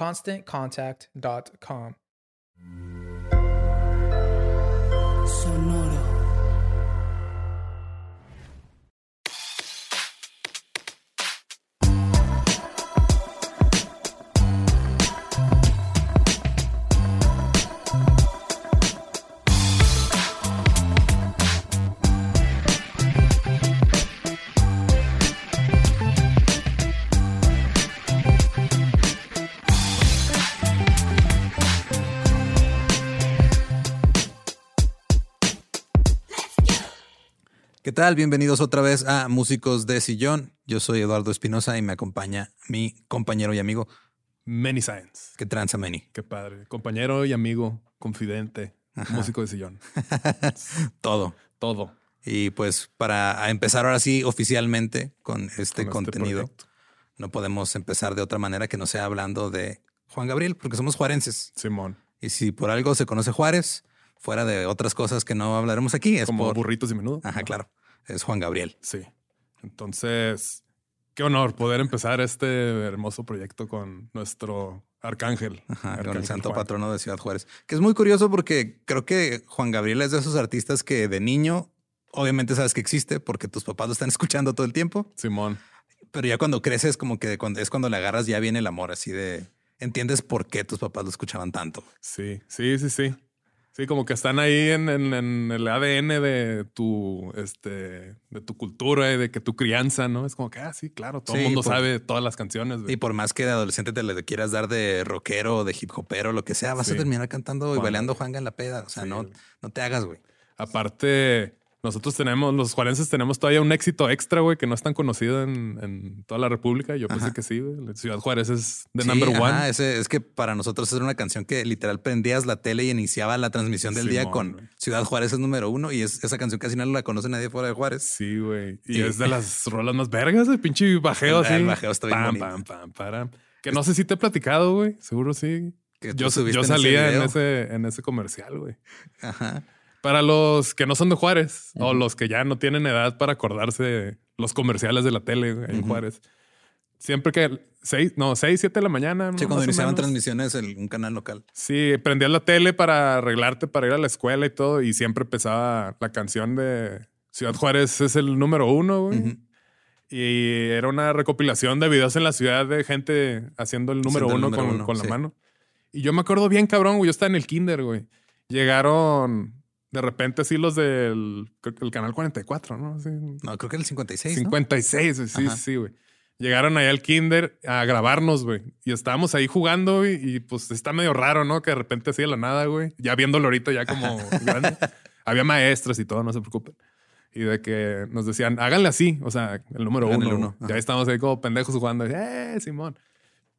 ConstantContact.com. Sonoro. Tal? Bienvenidos otra vez a Músicos de Sillón. Yo soy Eduardo Espinosa y me acompaña mi compañero y amigo. Many Science. ¿Qué tranza, Manny? Qué padre. Compañero y amigo, confidente, músico de sillón. Todo. Todo. Y pues para empezar ahora sí oficialmente con este Con este contenido, no podemos empezar de otra manera que no sea hablando de Juan Gabriel, porque somos juarenses. Simón. Y si por algo se conoce Juárez, fuera de otras cosas que no hablaremos aquí, es Como por... burritos y menudo. Ajá, claro. Es Juan Gabriel. Sí. Entonces, qué honor poder empezar este hermoso proyecto con nuestro arcángel. Ajá, con el santo Juan. patrono de Ciudad Juárez. Que es muy curioso porque creo que Juan Gabriel es de esos artistas que de niño, obviamente sabes que existe porque tus papás lo están escuchando todo el tiempo, Simón. pero ya cuando creces como que cuando, es cuando le agarras ya viene el amor así de entiendes por qué tus papás lo escuchaban tanto. Sí, sí, sí, sí. Sí, como que están ahí en, en- en el ADN de tu, este, de tu cultura y de que tu crianza, ¿no? Es como que, ah, sí, claro, todo el Sí, mundo por- sabe todas las canciones. güey. Y por más que de adolescente te le quieras dar de rockero, de hip hopero, lo que sea, vas a terminar cantando y Juan bailando Juanga en la peda. O sea, Sí, no, no te hagas, güey. Aparte, nosotros tenemos, los juarenses tenemos todavía un éxito extra, güey, que no es tan conocido en, en toda la República. Yo pensé Ajá. que sí, güey. Ciudad Juárez es de Sí, number ajá, one. ese- es que para nosotros era una canción que literal prendías la tele y iniciaba la transmisión del día con. Ciudad Juárez es número uno y es, esa canción casi no la conoce nadie fuera de Juárez. Sí, güey. Y es de las rolas más vergas, de pinche bajeo El- así. el bajeo está bien pam, pam, pam, param. Que no sé si te he platicado, güey. Seguro sí. Que Yo, yo salía en ese, en ese comercial, güey. Ajá. Para los que no son de Juárez o los que ya no tienen edad para acordarse de los comerciales de la tele en. Juárez. Siempre que seis, no, seis, siete de la mañana. Sí, cuando iniciaban transmisiones en un canal local. Sí, prendías la tele para arreglarte para ir a la escuela y todo, y siempre empezaba la canción de Ciudad Juárez es el número uno, güey. Ujú. Y era una recopilación de videos en la ciudad de gente haciendo el número Haciendo el uno número con, uno, con la sí. mano. Y yo me acuerdo bien, cabrón, güey. Yo estaba en el kinder, güey. Llegaron de repente así los del creo que el canal 44, ¿no? Sí, No, creo que el 56. ¿no? 56, güey. Sí, Ajá. sí, güey. llegaron ahí al kinder a grabarnos, güey. Y estábamos ahí jugando, güey, y pues está medio raro, ¿no? Que de repente así de la nada, güey. Ya viéndolo ahorita ya como grande. Había maestros y todo, no se preocupen. Y de que nos decían, háganle así, o sea, el número Hagan el uno. uno, Ya estábamos ahí como pendejos jugando. ¡Eh, Simón!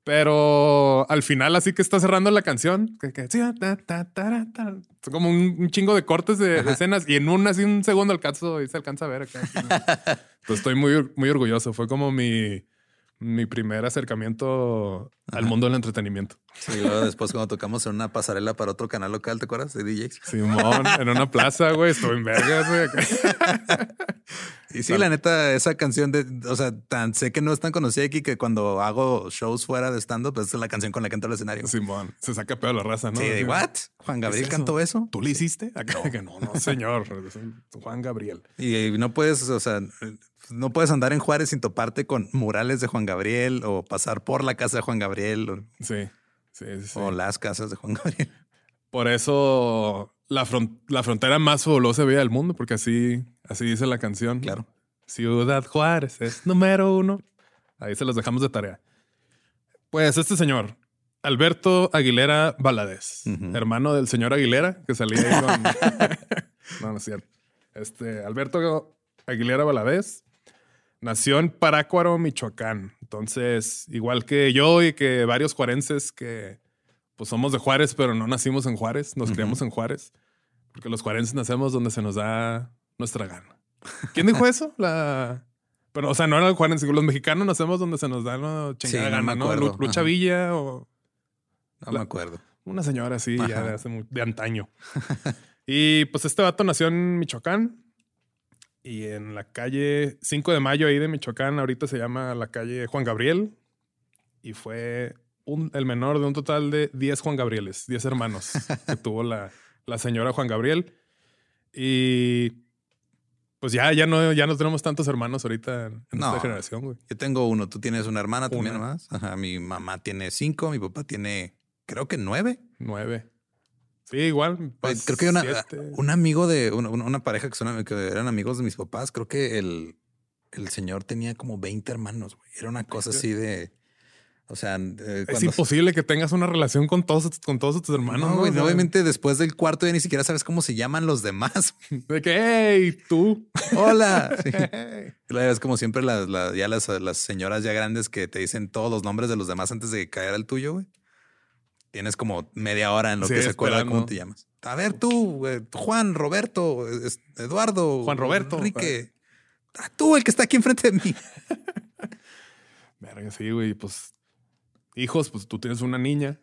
Pero al final, así que está cerrando la canción, son como un, un chingo de cortes de, de escenas y en un así un segundo alcanzo y se alcanza a ver acá. Entonces estoy muy, muy orgulloso. Fue como mi, mi primer acercamiento al mundo del entretenimiento. Sí, luego después cuando tocamos en una pasarela para otro canal local, ¿te acuerdas? De DJs. Simón, en una plaza, güey, estuve en vergas, güey. Y sí, la neta, esa canción de, o sea, tan sé que no es tan conocida aquí que cuando hago shows fuera de stand-up, pues, es la canción con la que entro al escenario. Sí, Simón, se saca pedo la raza, ¿no? de Así, what? Juan Gabriel ¿qué es cantó eso. ¿Tú le hiciste? Acá, que no, no, señor. Juan Gabriel. Y no puedes, o sea, no puedes andar en Juárez sin toparte con murales de Juan Gabriel o pasar por la casa de Juan Gabriel o, Sí, sí, sí. o las casas de Juan Gabriel. Por eso la, fron- la frontera más fabulosa vida del mundo, porque así, así dice la canción. Claro. Ciudad Juárez es número uno. Ahí se los dejamos de tarea. Pues este señor, Alberto Aguilera Valadez, Ujú. hermano del señor Aguilera, que salía ahí con. no, no es cierto. Este, Alberto Aguilera Valadez nació en Parácuaro, Michoacán. Entonces, igual que yo y que varios juarenses que pues somos de Juárez, pero no nacimos en Juárez, nos criamos en Juárez, porque los juarenses nacemos donde se nos da nuestra gana. ¿Quién dijo eso? La. Pero, o sea, no era el Juárez, los mexicanos nacemos donde se nos da la chingada Sí, no gana, ¿no? Lu- Lucha Ajá. Villa o No La- me acuerdo. una señora así, ya de, hace mu- de antaño. y pues este vato nació en Michoacán y en la calle 5 de mayo ahí de Michoacán, ahorita se llama la calle Juan Gabriel y fue un- el menor de un total de 10 Juan Gabrieles, 10 hermanos que tuvo la, la señora Juan Gabriel. Y pues ya, ya no, ya no tenemos tantos hermanos ahorita en, No. esta generación, güey. Yo tengo uno. Tú tienes una hermana también Una. más. Ajá. Mi mamá tiene cinco. Mi papá tiene, creo que nueve. Nueve. Sí, igual. Pues, creo que una, siete. un amigo de una, pareja que, son, que eran amigos de mis papás. Creo que el, el señor tenía como 20 hermanos. güey. Era una cosa así de. O sea, eh, Es imposible que tengas una relación con todos, con todos tus hermanos. No, güey, obviamente después del cuarto ya ni siquiera sabes cómo se llaman los demás. De que, hey, tú. Hola. Sí. Es como siempre las, las- ya las, las señoras ya grandes que te dicen todos los nombres de los demás antes de caer al tuyo, güey. Tienes como media hora en lo Sí, que se acuerda cómo te llamas. A ver tú, güey, Juan, Roberto, es- Eduardo. Juan Roberto. Enrique. Ah, tú, el que está aquí enfrente de mí. Verga, sí, güey. Pues, hijos, pues tú tienes una niña.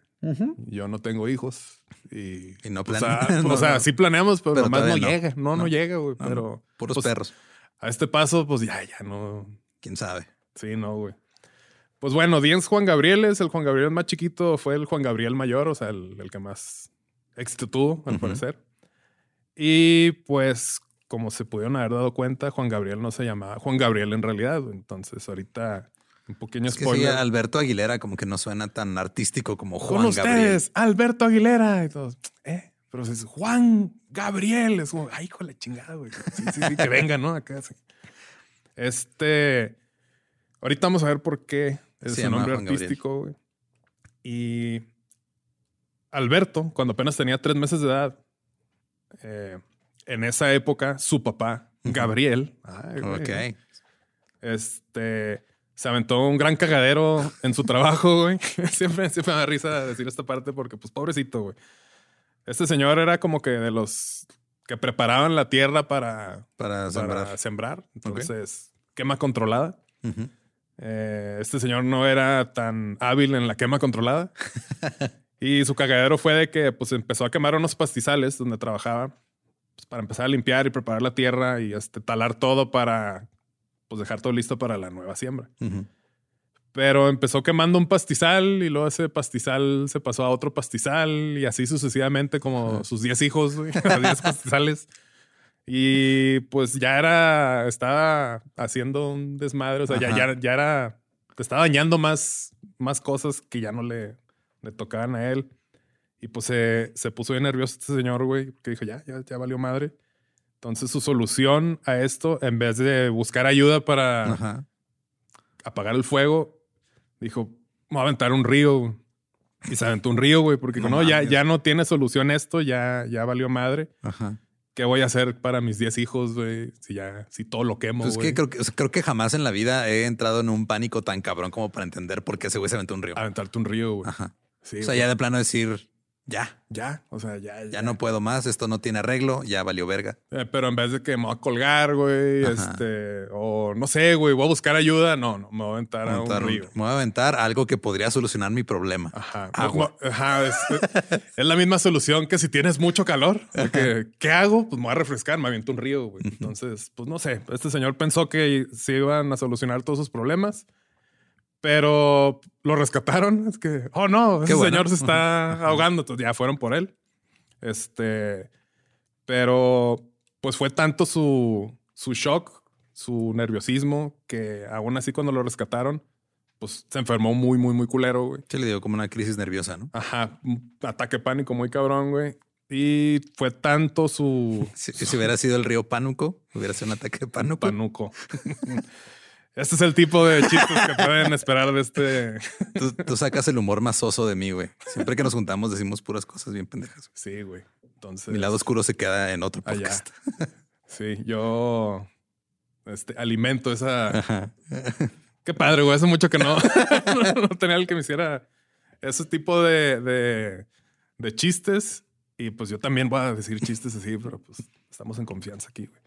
Yo no tengo hijos. Y, Y no pues, No, o sea, no. sí planeamos, pero, Pero nomás no, llega. No, no, No. llega, güey. Pero Puros pues, perros. a este paso, pues ya, ya no. ¿Quién sabe? Sí, no, güey. Pues bueno, 10 Juan Gabrieles. El Juan Gabriel más chiquito fue el Juan Gabriel mayor, o sea, el, el que más éxito tuvo, al parecer. Y pues, como se pudieron haber dado cuenta, Juan Gabriel no se llamaba Juan Gabriel en realidad. Entonces, ahorita, un pequeño Es que sí, spoiler. Alberto Aguilera como que no suena tan artístico como Con Juan ustedes, Gabriel. Alberto Aguilera. Y todos, ¿eh? Pero es Juan Gabriel. Es como, ay, hijo de la chingada, güey. Sí, sí, sí, que venga, ¿no? Acá sí. Este. Ahorita vamos a ver por qué es su nombre artístico, güey. Y Alberto, cuando apenas tenía tres meses de edad, eh, en esa época, su papá. Gabriel, ay, güey, Ok. este se aventó un gran cagadero en su trabajo, güey. siempre, siempre me da risa decir esta parte porque, pues, pobrecito, güey. Este señor era como que de los que preparaban la tierra para, Para para sembrar. sembrar. Entonces, quema controlada. Ujú. Eh, este señor no era tan hábil en la quema controlada. y su cagadero fue de que pues empezó a quemar unos pastizales donde trabajaba pues, para empezar a limpiar y preparar la tierra y este, talar todo para pues dejar todo listo para la nueva siembra. Pero empezó quemando un pastizal y luego ese pastizal se pasó a otro pastizal y así sucesivamente como sus 10 hijos, güey, a 10 pastizales. Y pues ya era, estaba haciendo un desmadre, o sea, ya, ya, ya era, estaba dañando más, más cosas que ya no le, le tocaban a él. Y pues se, se puso bien nervioso este señor, güey, que dijo, ya, ya, ya valió madre. Entonces su solución a esto, en vez de buscar ayuda para Ajá. apagar el fuego, dijo, voy a aventar un río. güey". Y se aventó un río, güey, porque No no, ya, ya no tiene solución esto, ya, ya valió madre. Ajá. ¿Qué voy a hacer para mis 10 hijos, güey? Si ya, si todo lo quemo, Pues es que creo, que creo que jamás en la vida he entrado en un pánico tan cabrón como para entender por qué ese güey se aventó un río. Aventarte un río, güey. Ajá. Sí, o sea, ya de plano decir, ya, ya, o sea, ya, ya no puedo más, esto no tiene arreglo, ya valió verga. Eh, pero en vez de que me voy a colgar, güey, Ajá. este, o no sé, güey, voy a buscar ayuda, no, no, me voy a aventar a Aventar un un- río. Me voy a aventar algo que podría solucionar mi problema. Ajá. Agua. No, Ajá. Es, es la misma solución que si tienes mucho calor. Porque, ¿qué hago? Pues me voy a refrescar, me aviento un río, güey. Entonces, pues no sé. Este señor pensó que se iban a solucionar todos sus problemas, pero lo rescataron. Es que, oh no, ese bueno. señor se está ahogando. Entonces ya fueron por él. Este, pero pues fue tanto su, su shock, su nerviosismo, que aún así cuando lo rescataron, pues se enfermó muy, muy, muy culero, güey. Se le dio como una crisis nerviosa, ¿no? Ajá, un ataque pánico muy cabrón, güey. Y fue tanto su Si, si hubiera sido el río Pánuco, hubiera sido un ataque de pánuco. panuco. este es el tipo de chistes que pueden esperar de este. Tú, tú sacas el humor más oso de mí, güey. Siempre que nos juntamos decimos puras cosas bien pendejas. Sí, güey. Entonces. Mi lado oscuro se queda en otro Allá. podcast. Sí, yo este, alimento esa. Ajá. Qué padre, güey. Hace mucho que no, no, tenía el que me hiciera ese tipo de, de, de chistes. Y pues yo también voy a decir chistes así, pero pues estamos en confianza aquí, güey.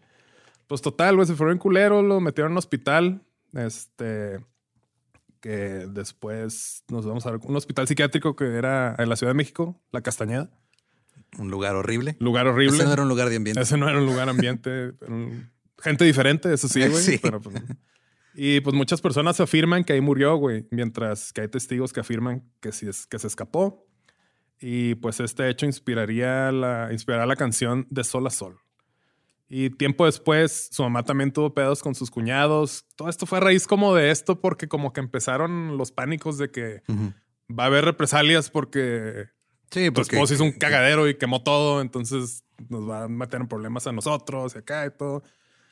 Pues total, güey, se fue en culero, lo metieron en un hospital. Este. Que después nos vamos a ver un hospital psiquiátrico que era en la Ciudad de México, La Castañeda. Un lugar horrible. Lugar horrible. Ese no era un lugar de ambiente. Ese no era un lugar ambiente. un- gente diferente, eso sí, güey. Sí. pero, pues, y pues muchas personas afirman que ahí murió, güey. Mientras que hay testigos que afirman que sí es que se escapó. Y pues este hecho inspiraría la, inspirará la canción de Sol a Sol. Y tiempo después, su mamá también tuvo pedos con sus cuñados. Todo esto fue a raíz como de esto, porque como que empezaron los pánicos de que Ujú. va a haber represalias porque Sí, tu porque esposo hizo un cagadero y quemó todo, entonces nos va a meter en problemas a nosotros y acá y todo.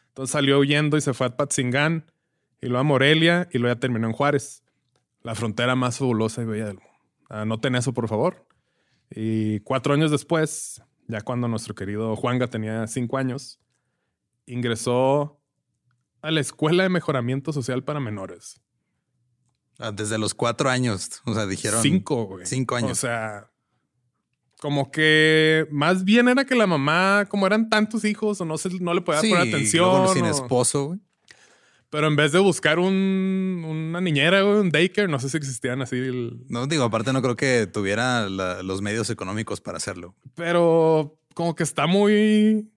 Entonces salió huyendo y se fue a Patzingán y luego a Morelia y luego ya terminó en Juárez, la frontera más fabulosa y bella del mundo. Anoten eso, por favor. Y cuatro años después, ya cuando nuestro querido Juanga tenía cinco años, ingresó a la Escuela de Mejoramiento Social para Menores. Ah, Desde los cuatro años, o sea, dijeron Cinco, güey. Cinco años. O sea, como que más bien era que la mamá, como eran tantos hijos, o no, se, no le podía Sí, poner luego atención. sin o- esposo, güey. pero en vez de buscar un, una niñera, güey, un daycare, no sé si existían así. el- No digo, aparte no creo que tuviera la- los medios económicos para hacerlo. pero como que está muy.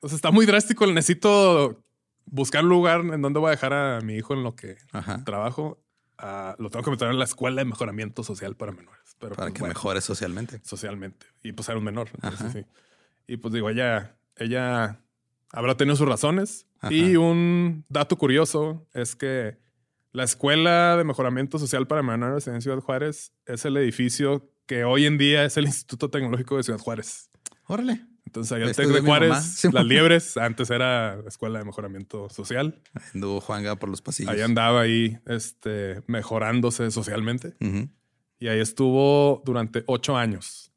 O sea, está muy drástico. Necesito buscar un lugar en donde voy a dejar a mi hijo en lo que Ajá. trabajo. Ah, lo tengo que meter en la escuela de mejoramiento social para menores. Pero Para pues, que bueno. mejore socialmente. socialmente. Y pues era un menor. entonces sí. Y pues digo, ella, ella habrá tenido sus razones. Ajá. Y un dato curioso es que la Escuela de Mejoramiento Social para Menores en Ciudad Juárez es el edificio que hoy en día es el Instituto Tecnológico de Ciudad Juárez. Órale. Entonces, el Este Tec de. Juárez, Las. Liebres, antes era la Escuela de Mejoramiento Social. Anduvo Juanga por los pasillos. Ahí andaba ahí este, mejorándose socialmente. Ujú. Y ahí estuvo durante ocho años.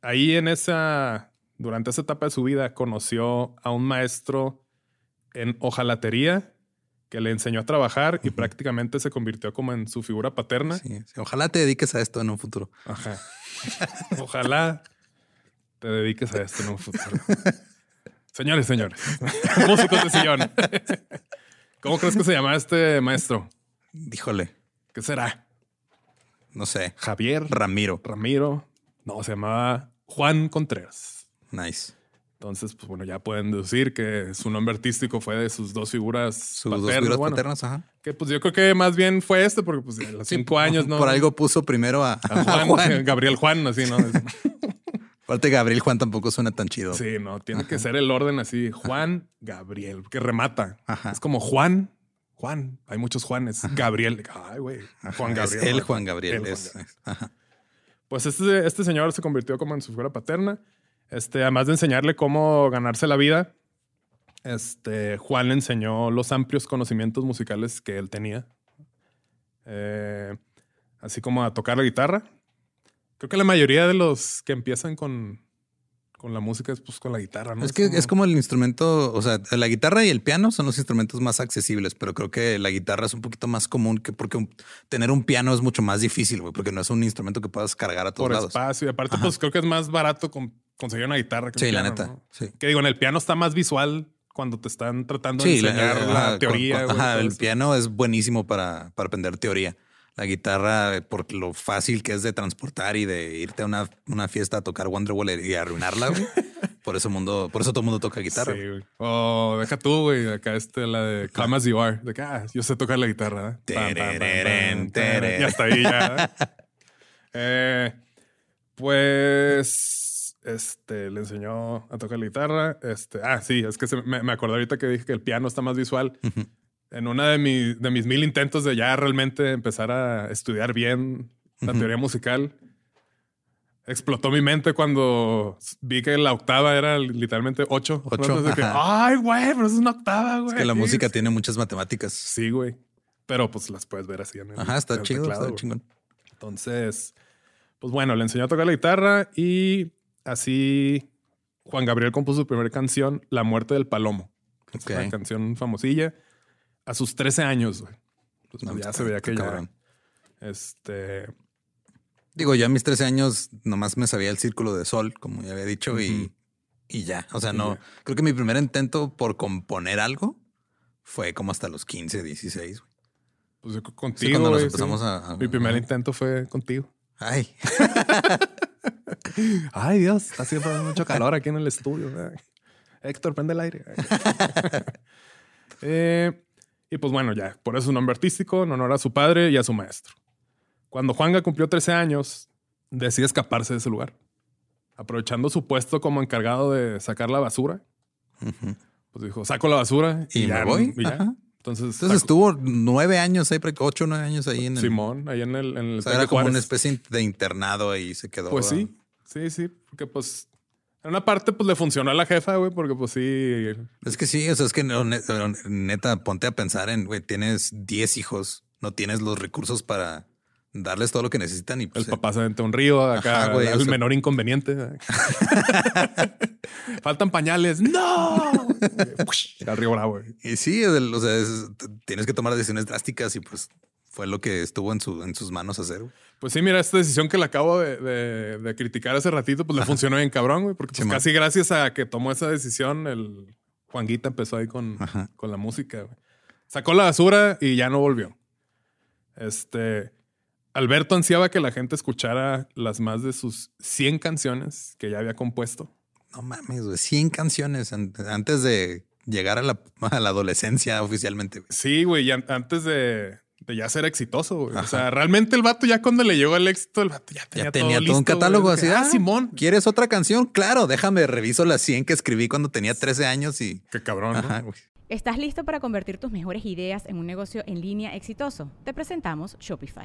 Ahí en esa, durante esa etapa de su vida, conoció a un maestro en hojalatería que le enseñó a trabajar y prácticamente se convirtió como en su figura paterna. Sí, sí. Ojalá te dediques a esto en un futuro. Ajá. Ojalá te dediques a esto en un futuro. Señores, señores, músicos de sillón. ¿Cómo crees que se llama este maestro? Híjole, ¿Qué será? no sé. Javier Ramiro. Ramiro. No, se llamaba Juan Contreras. Nice. Entonces, pues bueno, ya pueden deducir que su nombre artístico fue de sus dos figuras Sus paternas. dos figuras bueno, paternas, ajá. Que pues yo creo que más bien fue este, porque pues a los cinco años, ¿no? Por algo puso primero a, A Juan, Juan. Gabriel Juan, así, ¿no? Aparte, Gabriel Juan tampoco suena tan chido. Sí, no, tiene que ser el orden así. Juan, Gabriel, que remata. Ajá. Es como Juan, Juan. Hay muchos Juanes. Gabriel. Ay, güey. Juan Es Gabriel. el ¿no? Juan Gabriel. El Juan es- Gabriel. ajá. Pues este, este señor se convirtió como en su figura paterna. Este, además de enseñarle cómo ganarse la vida, este, Juan le enseñó los amplios conocimientos musicales que él tenía. eh, así como a tocar la guitarra. Creo que la mayoría de los que empiezan con, con la música es pues con la guitarra, ¿no? Es que es como el instrumento, o sea, la guitarra y el piano son los instrumentos más accesibles, pero creo que la guitarra es un poquito más común que porque un- tener un piano es mucho más difícil, güey, porque no es un instrumento que puedas cargar a todos por lados. espacio. Y aparte, Ajá. pues creo que es más barato con- conseguir una guitarra que un Sí, la piano, neta. ¿no? Sí. Que digo, en el piano está más visual cuando te están tratando de Sí, enseñar la, teoría. con- con- güey, ajá, el piano es buenísimo para, para aprender teoría. La guitarra, eh, por lo fácil que es de transportar y de irte a una, una fiesta a tocar Wonderwall y arruinarla, güey. por eso mundo, por eso todo el mundo toca guitarra. Sí, güey. O deja tú, güey. Acá este, la de Come As You Are. De que, ah, yo sé tocar la guitarra. ¿eh? Y hasta ahí ya. Eh, pues, este, le enseñó a tocar la guitarra. Este, ah, sí, es que se- me, me acordé ahorita que dije que el piano está más visual. En una de, mi- de mis mil intentos de ya realmente empezar a estudiar bien la teoría musical, explotó mi mente cuando vi que la octava era literalmente ocho. Ocho, que. Ay, güey, pero es una octava, güey. Es que la Sí, música sí. tiene muchas matemáticas. Sí, güey. Pero pues las puedes ver así en el Ajá, está en el chido, teclado, está chingón. Entonces, pues bueno, le enseñó a tocar la guitarra y así Juan Gabriel compuso su primera canción, La muerte del palomo. que. Es una canción famosilla. A sus 13 años, güey. Pues, No, ya está- se veía que ya. cabrón. Este. Digo, yo a mis 13 años nomás me sabía el círculo de sol, como ya había dicho, y, y ya. O sea, no. ya. Creo que mi primer intento por componer algo fue como hasta los 15, 16. güey. Pues Sí, contigo. cuando nos empezamos sí. a, a- Mi primer intento fue contigo. Ay, Ay, Dios, está haciendo mucho calor aquí en el estudio. güey. Héctor, prende el aire. Eh, y pues bueno, ya, por eso su nombre artístico, en honor a su padre y a su maestro. Cuando Juanga cumplió 13 años, decide escaparse de ese lugar. Aprovechando su puesto como encargado de sacar la basura, pues dijo, saco la basura y, me ya, voy. y ya. Entonces, Entonces saco- estuvo nueve años, ahí, ocho, nueve años ahí en el. Simón, ahí en el, en el o sea, era como una Juárez. especie de internado ahí se quedó. Pues sí, sí, sí, porque pues en una parte pues le funcionó a la jefa, güey, porque pues sí, Es que sí, o sea, es que no, neta, ponte a pensar en, güey, tienes 10 hijos, no tienes los recursos para darles todo lo que necesitan y pues el papá se aventó a un río, acá Ajá, güey, el o sea- menor inconveniente. Faltan pañales. ¡No! al río Bravo. güey. Y sí, o sea, es- tienes que tomar decisiones drásticas y pues fue lo que estuvo en, su, en sus manos hacer. güey. Pues sí, mira, esta decisión que le acabo de, de- de criticar hace ratito, pues le funcionó bien cabrón, güey, porque pues, casi gracias a que tomó esa decisión, el Juanguita empezó ahí con, Ajá. con la música. güey. Sacó la basura y ya no volvió. Este, Alberto ansiaba que la gente escuchara las más de sus 100 canciones que ya había compuesto. No mames, güey, 100 canciones an- antes de llegar a la, a la adolescencia oficialmente. güey. Sí, güey, y an- antes de, de ya ser exitoso, güey. O sea, realmente el vato ya cuando le llegó el éxito, el vato ya tenía, Ya tenía todo, un listo, catálogo güey. así. Ah, Ah, Simón. ¿Quieres otra canción? Claro, déjame reviso las 100 que escribí cuando tenía 13 años y. Qué cabrón, ¿no? Ajá, güey. ¿Estás listo para convertir tus mejores ideas en un negocio en línea exitoso? Te presentamos Shopify.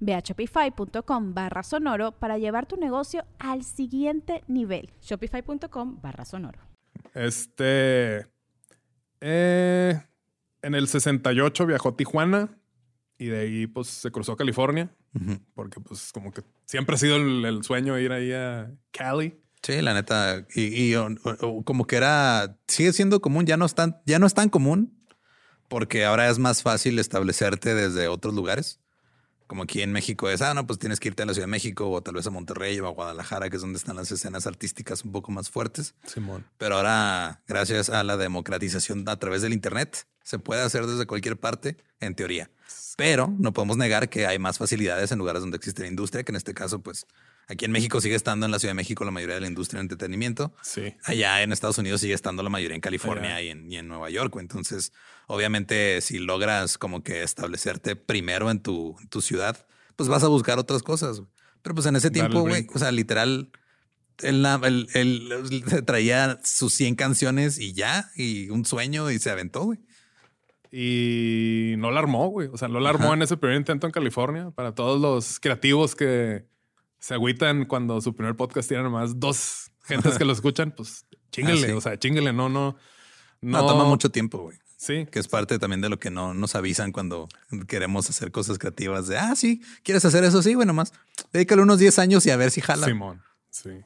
Ve a shopify.com barra sonoro para llevar tu negocio al siguiente nivel. Shopify.com barra sonoro. Este. eh, en el 68 viajó a Tijuana y de ahí pues se cruzó a California Ujú. porque pues como que siempre ha sido el, el sueño ir ahí a Cali. Sí, la neta. Y, y, o- o- como que era, sigue siendo común, ya no es tan, ya no es tan común porque ahora es más fácil establecerte desde otros lugares. Como aquí en México es, ah, no, pues tienes que irte a la Ciudad de México o tal vez a Monterrey o a Guadalajara, que es donde están las escenas artísticas un poco más fuertes. Simón. Pero ahora, gracias a la democratización a través del Internet, se puede hacer desde cualquier parte, en teoría. Pero no podemos negar que hay más facilidades en lugares donde existe la industria, que en este caso, pues aquí en México sigue estando en la Ciudad de México la mayoría de la industria de entretenimiento. Sí. Allá en Estados Unidos sigue estando la mayoría en California y en, y en Nueva York. Entonces, obviamente, si logras como que establecerte primero en tu, en tu ciudad, pues vas a buscar otras cosas. Pero pues en ese tiempo, güey, o sea, literal, él, él- él se traía sus 100 canciones y ya, y un sueño y se aventó, güey. Y no la armó, güey. O sea, no la armó Ajá. en ese primer intento en California. Para todos los creativos que se agüitan cuando su primer podcast tiene nomás dos gentes que lo escuchan, pues chinguenle. Ah, sí. O sea, chinguenle. No, no. No, toma mucho tiempo, güey. Sí. Que es parte también de lo que no nos avisan cuando queremos hacer cosas creativas. De, ah, sí, ¿quieres hacer eso? Sí, bueno, más. Dedícale unos 10 años y a ver si jala. Simón. Sí.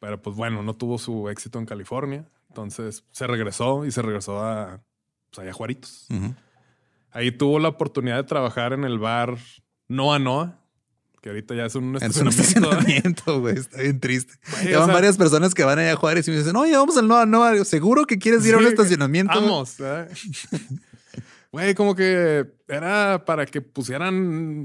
Pero pues bueno, no tuvo su éxito en California. Entonces se regresó y se regresó a, pues, allá a Juaritos. Ahí tuvo la oportunidad de trabajar en el bar Noa Noa, que ahorita ya es un Es un estacionamiento. güey. Está bien triste. O Llevan sea- varias personas que van allá a Juárez y me dicen, oye, vamos al Nova Nova. ¿Seguro que quieres ir a un estacionamiento? güey?" Vamos. ¿eh? Güey, como que era para que pusieran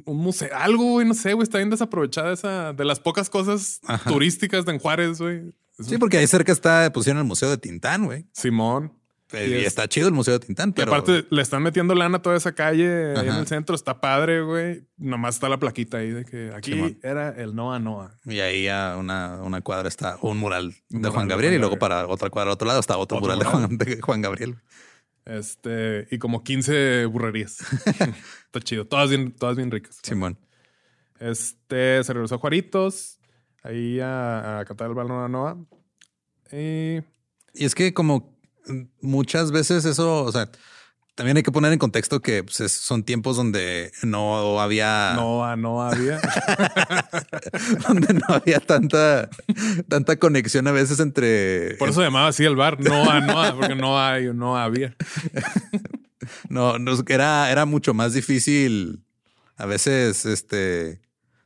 un museo, algo, güey, no sé, güey, está bien desaprovechada esa, de las pocas cosas Ajá. turísticas de en Juárez, güey. Sí, porque ahí cerca está, pusieron el Museo de Tintán, güey. Simón. Y Y es- está chido el Museo de Tintán, Y pero... aparte le están metiendo lana a toda esa calle ahí en el centro, está padre, güey. Nomás está la plaquita ahí de que aquí Simón. era el Noa Noa. Y ahí a una, una cuadra está un mural Un de mural Juan de Gabriel Juan y luego para otra cuadra al otro lado está otro, Otro mural, de. Juan, de Juan Gabriel. Este, y como 15 burrerías. está chido. Todas bien, todas bien ricas. Simón. Este se regresó a Juaritos, ahí a, a cantar el balón a Noa. Y Y es que como muchas veces eso, o sea, también hay que poner en contexto que pues, es- son tiempos donde no había, Noa no había. donde no había tanta, tanta conexión a veces entre, Por eso llamaba así el bar, Noa Noa, porque no hay, no había. no, no, era, era mucho más difícil a veces, este,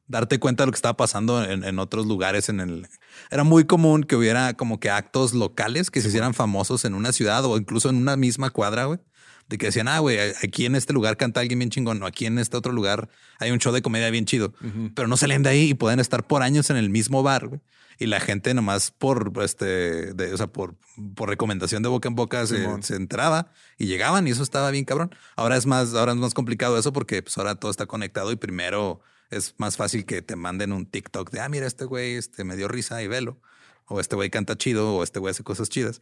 darte cuenta de lo que estaba pasando en, en otros lugares. En el, era muy común que hubiera como que actos locales que se hicieran famosos en una ciudad o incluso en una misma cuadra, güey. De que decían, ah, güey, aquí en este lugar canta alguien bien chingón, o aquí en este otro lugar hay un show de comedia bien chido, pero no salen de ahí y pueden estar por años en el mismo bar, güey. Y la gente nomás por, este, de, o sea, por, por recomendación de boca en boca se, se entraba y llegaban y eso estaba bien cabrón. Ahora es más, ahora es más complicado eso porque pues ahora todo está conectado y primero es más fácil que te manden un TikTok de, ah, mira, este güey este, me dio risa y velo. O este güey canta chido o este güey hace cosas chidas.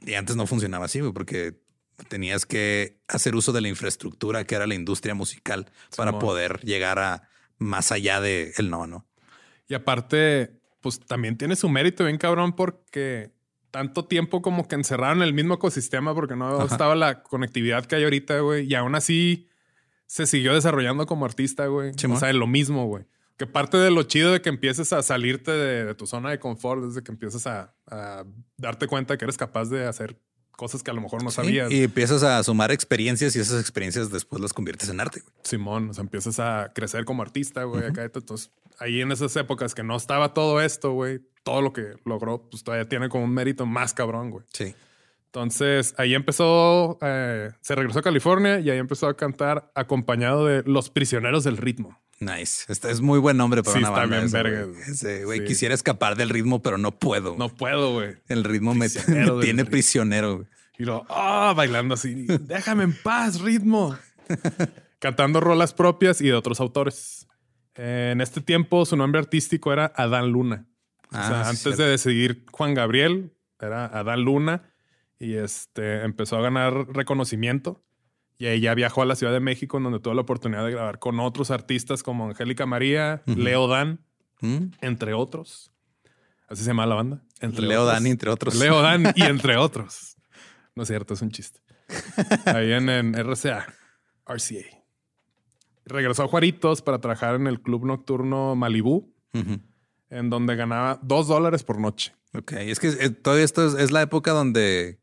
Y antes no funcionaba así, porque tenías que hacer uso de la infraestructura que era la industria musical para poder llegar a más allá de el no, no. Y aparte, pues también tiene su mérito bien cabrón porque tanto tiempo como que encerraron el mismo ecosistema porque no Ajá. estaba la conectividad que hay ahorita, güey. Y aún así se siguió desarrollando como artista, güey. O sea, lo mismo, güey. Que parte de lo chido de que empieces a salirte de, de tu zona de confort es de que empiezas a, a darte cuenta que eres capaz de hacer cosas que a lo mejor no Sí, sabías. Y empiezas a sumar experiencias y esas experiencias después las conviertes en arte. güey. Simón, o sea, empiezas a crecer como artista, güey. acá, entonces, ahí en esas épocas que no estaba todo esto, güey, todo lo que logró, pues todavía tiene como un mérito más cabrón, güey. Sí. Entonces, ahí empezó, eh, se regresó a California y ahí empezó a cantar acompañado de Los Prisioneros del Ritmo. Nice. Este es muy buen nombre para Sí, una está banda. bien esa, verga, güey. güey. Ese, güey, Sí. quisiera escapar del ritmo, pero no puedo. No puedo, güey. El ritmo me, tiene ritmo. prisionero. güey. Y lo, ah, bailando así, déjame en paz, ritmo. Cantando rolas propias y de otros autores. En este tiempo, su nombre artístico era Adán Luna. o Ah, sea, sí, antes cierto. de decidir Juan Gabriel, era Adán Luna y este empezó a ganar reconocimiento. Y ya viajó a la Ciudad de México, donde tuvo la oportunidad de grabar con otros artistas como Angélica María, Ujú. Leo Dan, ¿Mm? entre otros. Así se llama la banda. Entre Leo otros. Dan, entre otros. Leo Dan y entre otros. No es cierto, es un chiste. Ahí en, en RCA, RCA. Regresó a Juaritos para trabajar en el club nocturno Malibú, en donde ganaba dos dólares por noche. Ok, es que eh, todo esto es, es la época donde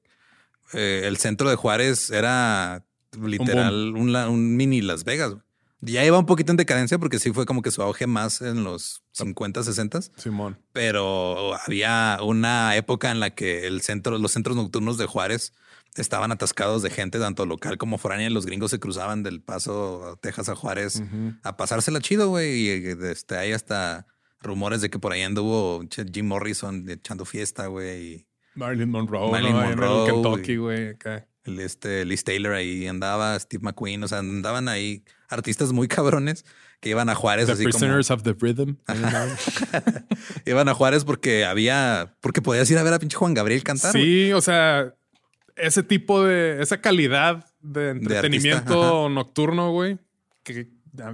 eh, el centro de Juárez era literal un, mini Las Vegas. Ya iba un poquito en decadencia porque sí fue como que su auge más en los 50, 60. Simón. Pero había una época en la que el centro, los centros nocturnos de Juárez estaban atascados de gente, tanto local como foránea. Los gringos se cruzaban del paso Texas a Juárez a pasársela chido, güey. Y este, hay hasta rumores de que por ahí anduvo Jim Morrison echando fiesta, güey. Marilyn Monroe, Marilyn ¿no? Ahí en el Monroe, Kentucky, güey. El este Liz Taylor ahí andaba, Steve McQueen, o sea, andaban ahí artistas muy cabrones que iban a Juárez The así como Prisoners of the Rhythm. iban a Juárez porque había porque podías ir a ver a pinche Juan Gabriel cantar. Sí, o sea, ese tipo de, esa calidad de entretenimiento nocturno, güey, que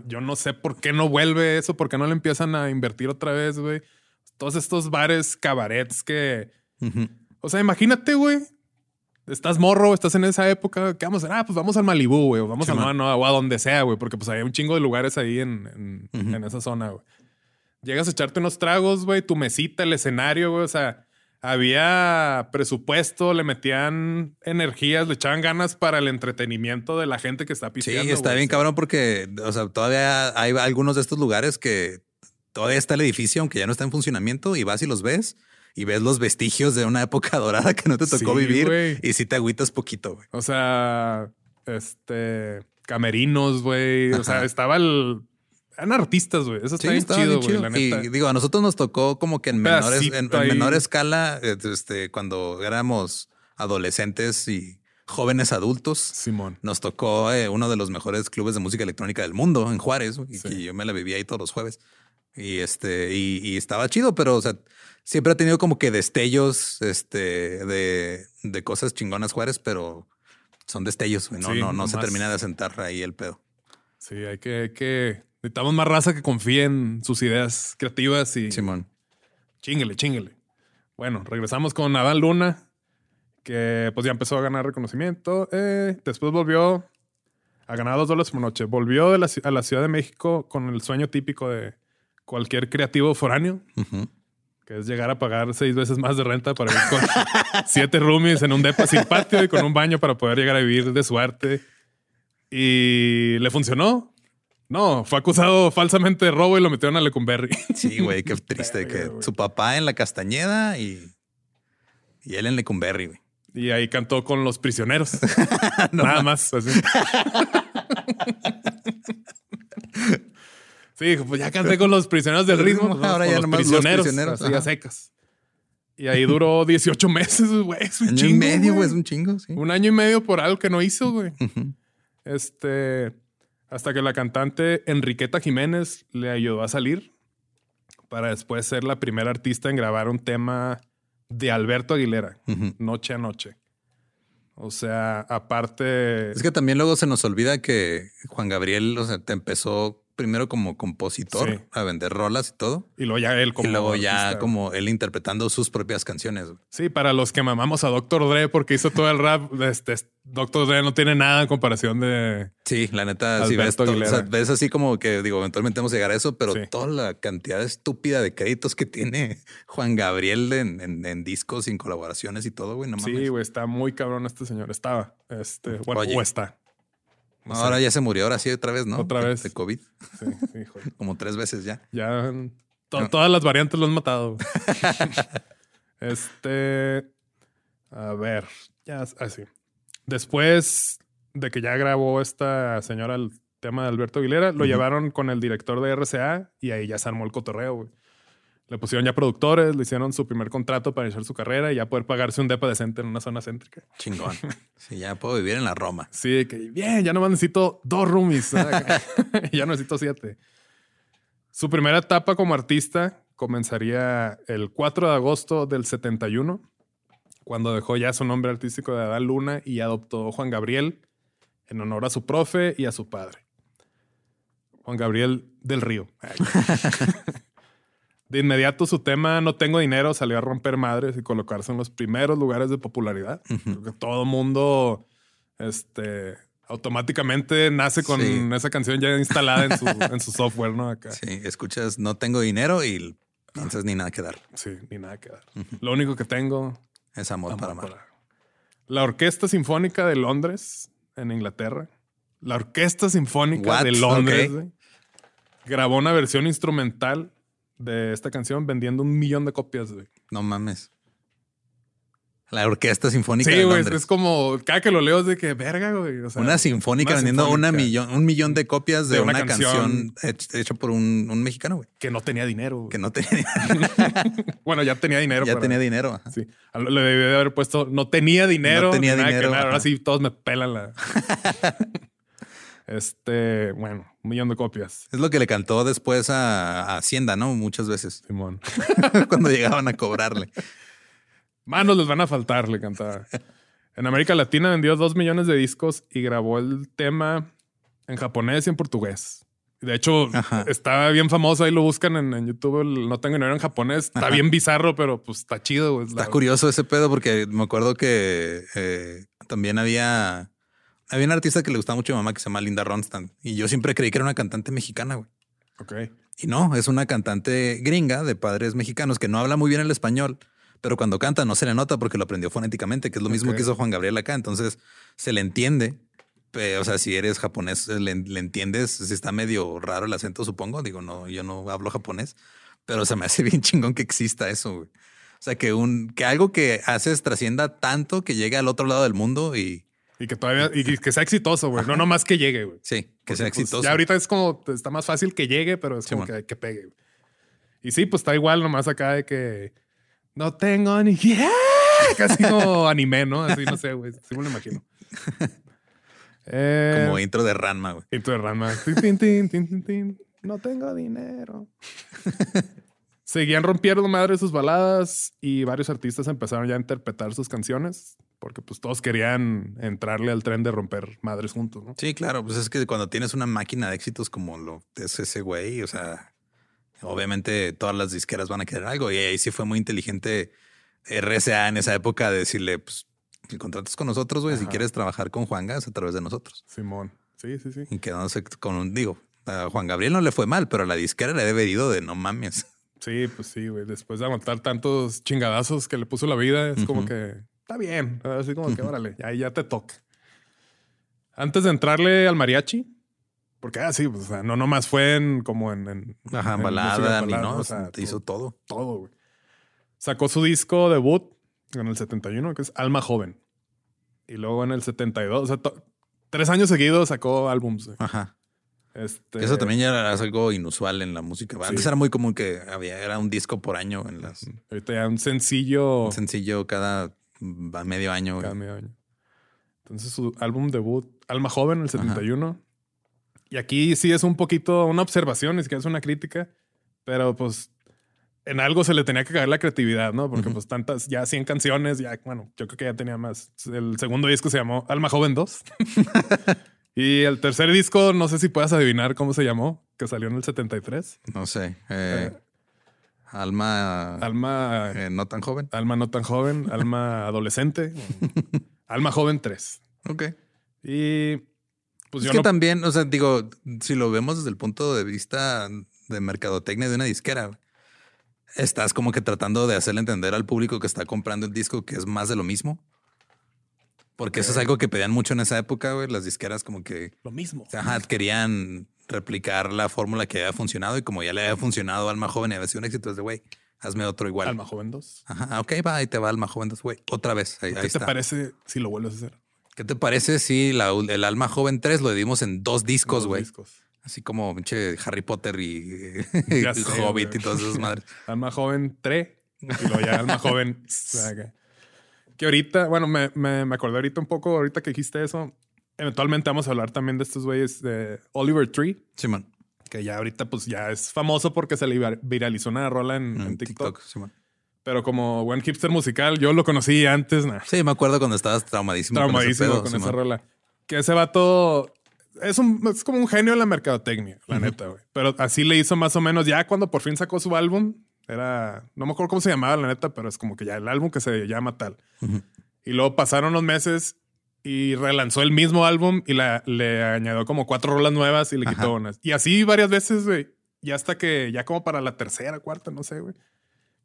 yo no sé por qué no vuelve eso, por qué no le empiezan a invertir otra vez, güey. Todos estos bares, cabarets que. O sea, imagínate, güey. Estás morro, estás en esa época. ¿Qué vamos a hacer? Ah, pues vamos al Malibú, güey. O vamos Sí, a, man. no, o a donde sea, güey. Porque pues hay un chingo de lugares ahí en, en, esa zona, güey. Llegas a echarte unos tragos, güey. Tu mesita, el escenario, güey. O sea, había presupuesto, le metían energías, le echaban ganas para el entretenimiento de la gente que está Sí, pisteando. está güey. bien cabrón porque, o sea, todavía hay algunos de estos lugares que todavía está el edificio, aunque ya no está en funcionamiento, y vas y los ves y ves los vestigios de una época dorada que no te tocó Sí, vivir y sí te agüitas poquito, güey. O sea, este, camerinos, güey. O sea, estaba el... Eran artistas, güey. Eso está Sí, bien chido, güey. chido. La neta. Y digo, a nosotros nos tocó como que en menores, en, menor escala, eh, este, cuando éramos adolescentes y jóvenes adultos. Simón. Nos tocó eh, uno de los mejores clubes de música electrónica del mundo en Juárez, güey, y que yo me la vivía ahí todos los jueves. Y este, y, y estaba chido, pero o sea, siempre ha tenido como que destellos este, de, de cosas chingonas Juárez, pero son destellos, güey. No, Sí, no, no se termina de asentar ahí el pedo. Sí, hay que, hay que. Necesitamos más raza que confíe en sus ideas creativas y Simón. chinguele, chinguele. Bueno, regresamos con Adán Luna, que pues ya empezó a ganar reconocimiento. Eh, después volvió a ganar dos dólares por noche. Volvió de la a la Ciudad de México con el sueño típico de cualquier creativo foráneo, que es llegar a pagar seis veces más de renta para vivir con siete roomies en un depa sin patio y con un baño para poder llegar a vivir de su arte. Y le funcionó. No, fue acusado falsamente de robo y lo metieron a Lecumberri. Sí, güey, qué triste que su papá en la Castañeda y, y él en Lecumberri, güey. Y ahí cantó con los prisioneros. Nada más. así. Sí, dijo, pues ya canté con los prisioneros del ritmo. pues Ahora ya los nomás los prisioneros, prisioneros, así a secas. Y ahí duró 18 meses, güey. Es un Año chingo, y medio, güey, es un chingo, sí. Un año y medio por algo que no hizo, güey. Este, hasta que la cantante Enriqueta Jiménez le ayudó a salir para después ser la primera artista en grabar un tema de Alberto Aguilera, Ujú. Noche a Noche. O sea, aparte... Es que también luego se nos olvida que Juan Gabriel, o sea, te empezó primero como compositor Sí. a vender rolas y todo. Y luego ya él como y luego ya artista. como él interpretando sus propias canciones. Sí, para los que mamamos a Dr. Dre porque hizo todo el rap, este, Dr. Dre no tiene nada en comparación de... Sí, la neta, si ves, o sea, ves así como que digo, eventualmente vamos a llegar a eso, pero Sí. toda la cantidad estúpida de créditos que tiene Juan Gabriel en, en- en discos, sin colaboraciones y todo, güey, no Sí, mames. güey, está muy cabrón este señor. Estaba. Este, bueno, Oye. o está. No. Ahora ya se murió, ahora sí, otra vez, ¿no? Otra vez. De COVID, Sí, sí, hijo. como tres veces ya. Ya to- No. todas las variantes lo han matado. este. A ver. Ya así. Después de que ya grabó esta señora el tema de Alberto Aguilera, lo llevaron con el director de RCA y ahí ya se armó el cotorreo, güey. Le pusieron ya productores, le hicieron su primer contrato para iniciar su carrera y ya poder pagarse un depa decente en una zona céntrica. Chingón. Sí, ya puedo vivir en la Roma. Sí, que bien, ya nomás necesito dos roomies. ya no necesito siete. Su primera etapa como artista comenzaría el 4 de agosto del 71, cuando dejó ya su nombre artístico de Adán Luna y adoptó Juan Gabriel en honor a su profe y a su padre. Juan Gabriel del Río. De inmediato su tema No tengo dinero salió a romper madres y colocarse en los primeros lugares de popularidad. Creo que todo mundo este, automáticamente nace con Sí. esa canción ya instalada en su, en su software, ¿no? Acá. Sí. Sí, escuchas, no tengo dinero y piensas ni nada que dar. ni nada que dar. Lo único que tengo Es amor, amor para amar. para- La Orquesta Sinfónica de Londres, en Inglaterra, la Orquesta Sinfónica What? de Londres grabó una versión instrumental de esta canción vendiendo un millón de copias, güey. No mames. La Orquesta Sinfónica Sí, güey, es como cada que lo leo es de que verga, güey. O sea, una sinfónica una vendiendo una millón, un millón de copias de, De una, una canción, canción hech- hecha por un, un mexicano, güey. que no tenía dinero. güey. Que no tenía, Bueno, ya tenía dinero. ya para- tenía dinero. ajá. Sí. Le debí de haber puesto no tenía dinero. No tenía nada dinero, ver. Ahora sí todos me pelan la. este, bueno, un millón de copias. Es lo que le cantó después a, a Hacienda, ¿no? Muchas veces. Simón. Cuando llegaban a cobrarle. Manos les van a faltar, le cantaba. En América Latina vendió dos millones de discos y grabó el tema en japonés y en portugués. De hecho, Ajá. está bien famoso. Ahí lo buscan en, en YouTube. el No tengo dinero en japonés. Está Ajá. bien bizarro, pero pues está chido. güey. Está La- curioso ese pedo porque me acuerdo que eh, también había, había un artista que le gustaba mucho a mi mamá que se llama Linda Ronstadt y yo siempre creí que era una cantante mexicana, güey. Ok. Y no, es una cantante gringa de padres mexicanos que no habla muy bien el español, pero cuando canta no se le nota porque lo aprendió fonéticamente, que es lo mismo que hizo Juan Gabriel acá. Entonces se le entiende. O sea, si eres japonés, le, le entiendes. Si está medio raro el acento, supongo. Digo, no, yo no hablo japonés, pero se me hace bien chingón que exista eso. güey. O sea, que un que algo que haces trascienda tanto que llegue al otro lado del mundo y Y que todavía, y que sea exitoso, güey. No nomás que llegue, güey. sí, que Porque, sea pues, exitoso. ya ahorita es como, está más fácil que llegue, pero es como que, que pegue. güey. Y sí, pues está igual nomás acá de que no tengo ni idea. Casi como anime, ¿no? Así no sé, güey. Sí me lo imagino. Eh, Como intro de Ranma, güey. Intro de Ranma. Tin. No tengo dinero. Seguían rompiendo madre sus baladas y varios artistas empezaron ya a interpretar sus canciones porque pues todos querían entrarle al tren de romper madres juntos, ¿no? Sí, claro, pues es que cuando tienes una máquina de éxitos como lo es ese güey, o sea, obviamente todas las disqueras van a querer algo y ahí sí fue muy inteligente RCA en esa época de decirle, pues, es con nosotros, güey, si quieres trabajar con Juan Gas a través de nosotros. Simón. Sí, sí, sí. Y quedándose con un, digo, a Juan Gabriel no le fue mal, pero a la disquera le debe ido de no mames. Sí, pues sí, güey. Después de aguantar tantos chingadazos que le puso la vida, es como que está bien. Así como que órale, ahí ya te toca. Antes de entrarle al mariachi, porque así, pues, o sea, no nomás fue en como en, en- Ajá, en balada, ni no, o sea, hizo todo, todo. güey. Sacó su disco debut en el 71, que es Alma Joven. Y luego en el 72, o sea, tres años seguidos sacó álbums. Ajá. Este, Eso también ya era algo inusual en la música. Antes Sí. era muy común que había, era un disco por año en las Ahorita ya un sencillo un sencillo cada mm, a medio año. cada medio año. Entonces su álbum debut, Alma Joven, el 71. Y aquí sí es un poquito una observación, ni siquiera es una crítica, pero pues en algo se le tenía que caer la creatividad, ¿no? Porque Ujú. pues tantas, ya 100 canciones, ya, bueno, yo creo que ya tenía más. El segundo disco se llamó Alma Joven 2. y el tercer disco, no sé si puedas adivinar cómo se llamó, que salió en el 73. No sé. eh, alma Alma, eh, no tan joven. alma no tan joven, alma adolescente, alma joven 3. Ok. Y pues es yo que no también, o sea, digo, si lo vemos desde el punto de vista de mercadotecnia de una disquera, estás como que tratando de hacerle entender al público que está comprando el disco que es más de lo mismo. Porque eso es algo que pedían mucho en esa época, güey. Las disqueras como que lo mismo. ajá, querían replicar la fórmula que había funcionado y como ya le había funcionado a Alma Joven y había sido un éxito, es de güey, hazme otro igual. Alma Joven 2. Ajá, ok, va, ahí te va Alma Joven 2, güey. Otra vez, ahí, ahí ¿Qué te está. parece si lo vuelves a hacer? ¿Qué te parece si la- el Alma Joven 3 lo dimos en dos discos, Dos güey? discos. Así como pinche Harry Potter y, y sé, Hobbit y todas esas madres. Alma Joven 3. Y luego ya Alma Joven. que, ahorita, bueno, me, me, me acordé ahorita un poco, ahorita que dijiste eso. Eventualmente vamos a hablar también de estos güeyes de Oliver Tree, Simón. que ya ahorita pues ya es famoso porque se le vir- viralizó una rola en, En, en TikTok. TikTok. Simón. Pero como buen hipster musical, yo lo conocí antes, nah, Sí, me acuerdo cuando estabas traumadísimo. traumadísimo con con, ese pedo, esa Simón. rola. Que ese vato es, un, es como un genio en la mercadotecnia, la neta, güey. Pero así le hizo más o menos ya cuando por fin sacó su álbum. Era, no me acuerdo cómo se llamaba, la neta, pero es como que ya el álbum que se llama tal. Ujú. Y luego pasaron los meses y relanzó el mismo álbum y la, le añadió como cuatro rolas nuevas y le quitó Ajá. unas. Y así varias veces, güey. Y hasta que ya como para la tercera, cuarta, no sé, güey.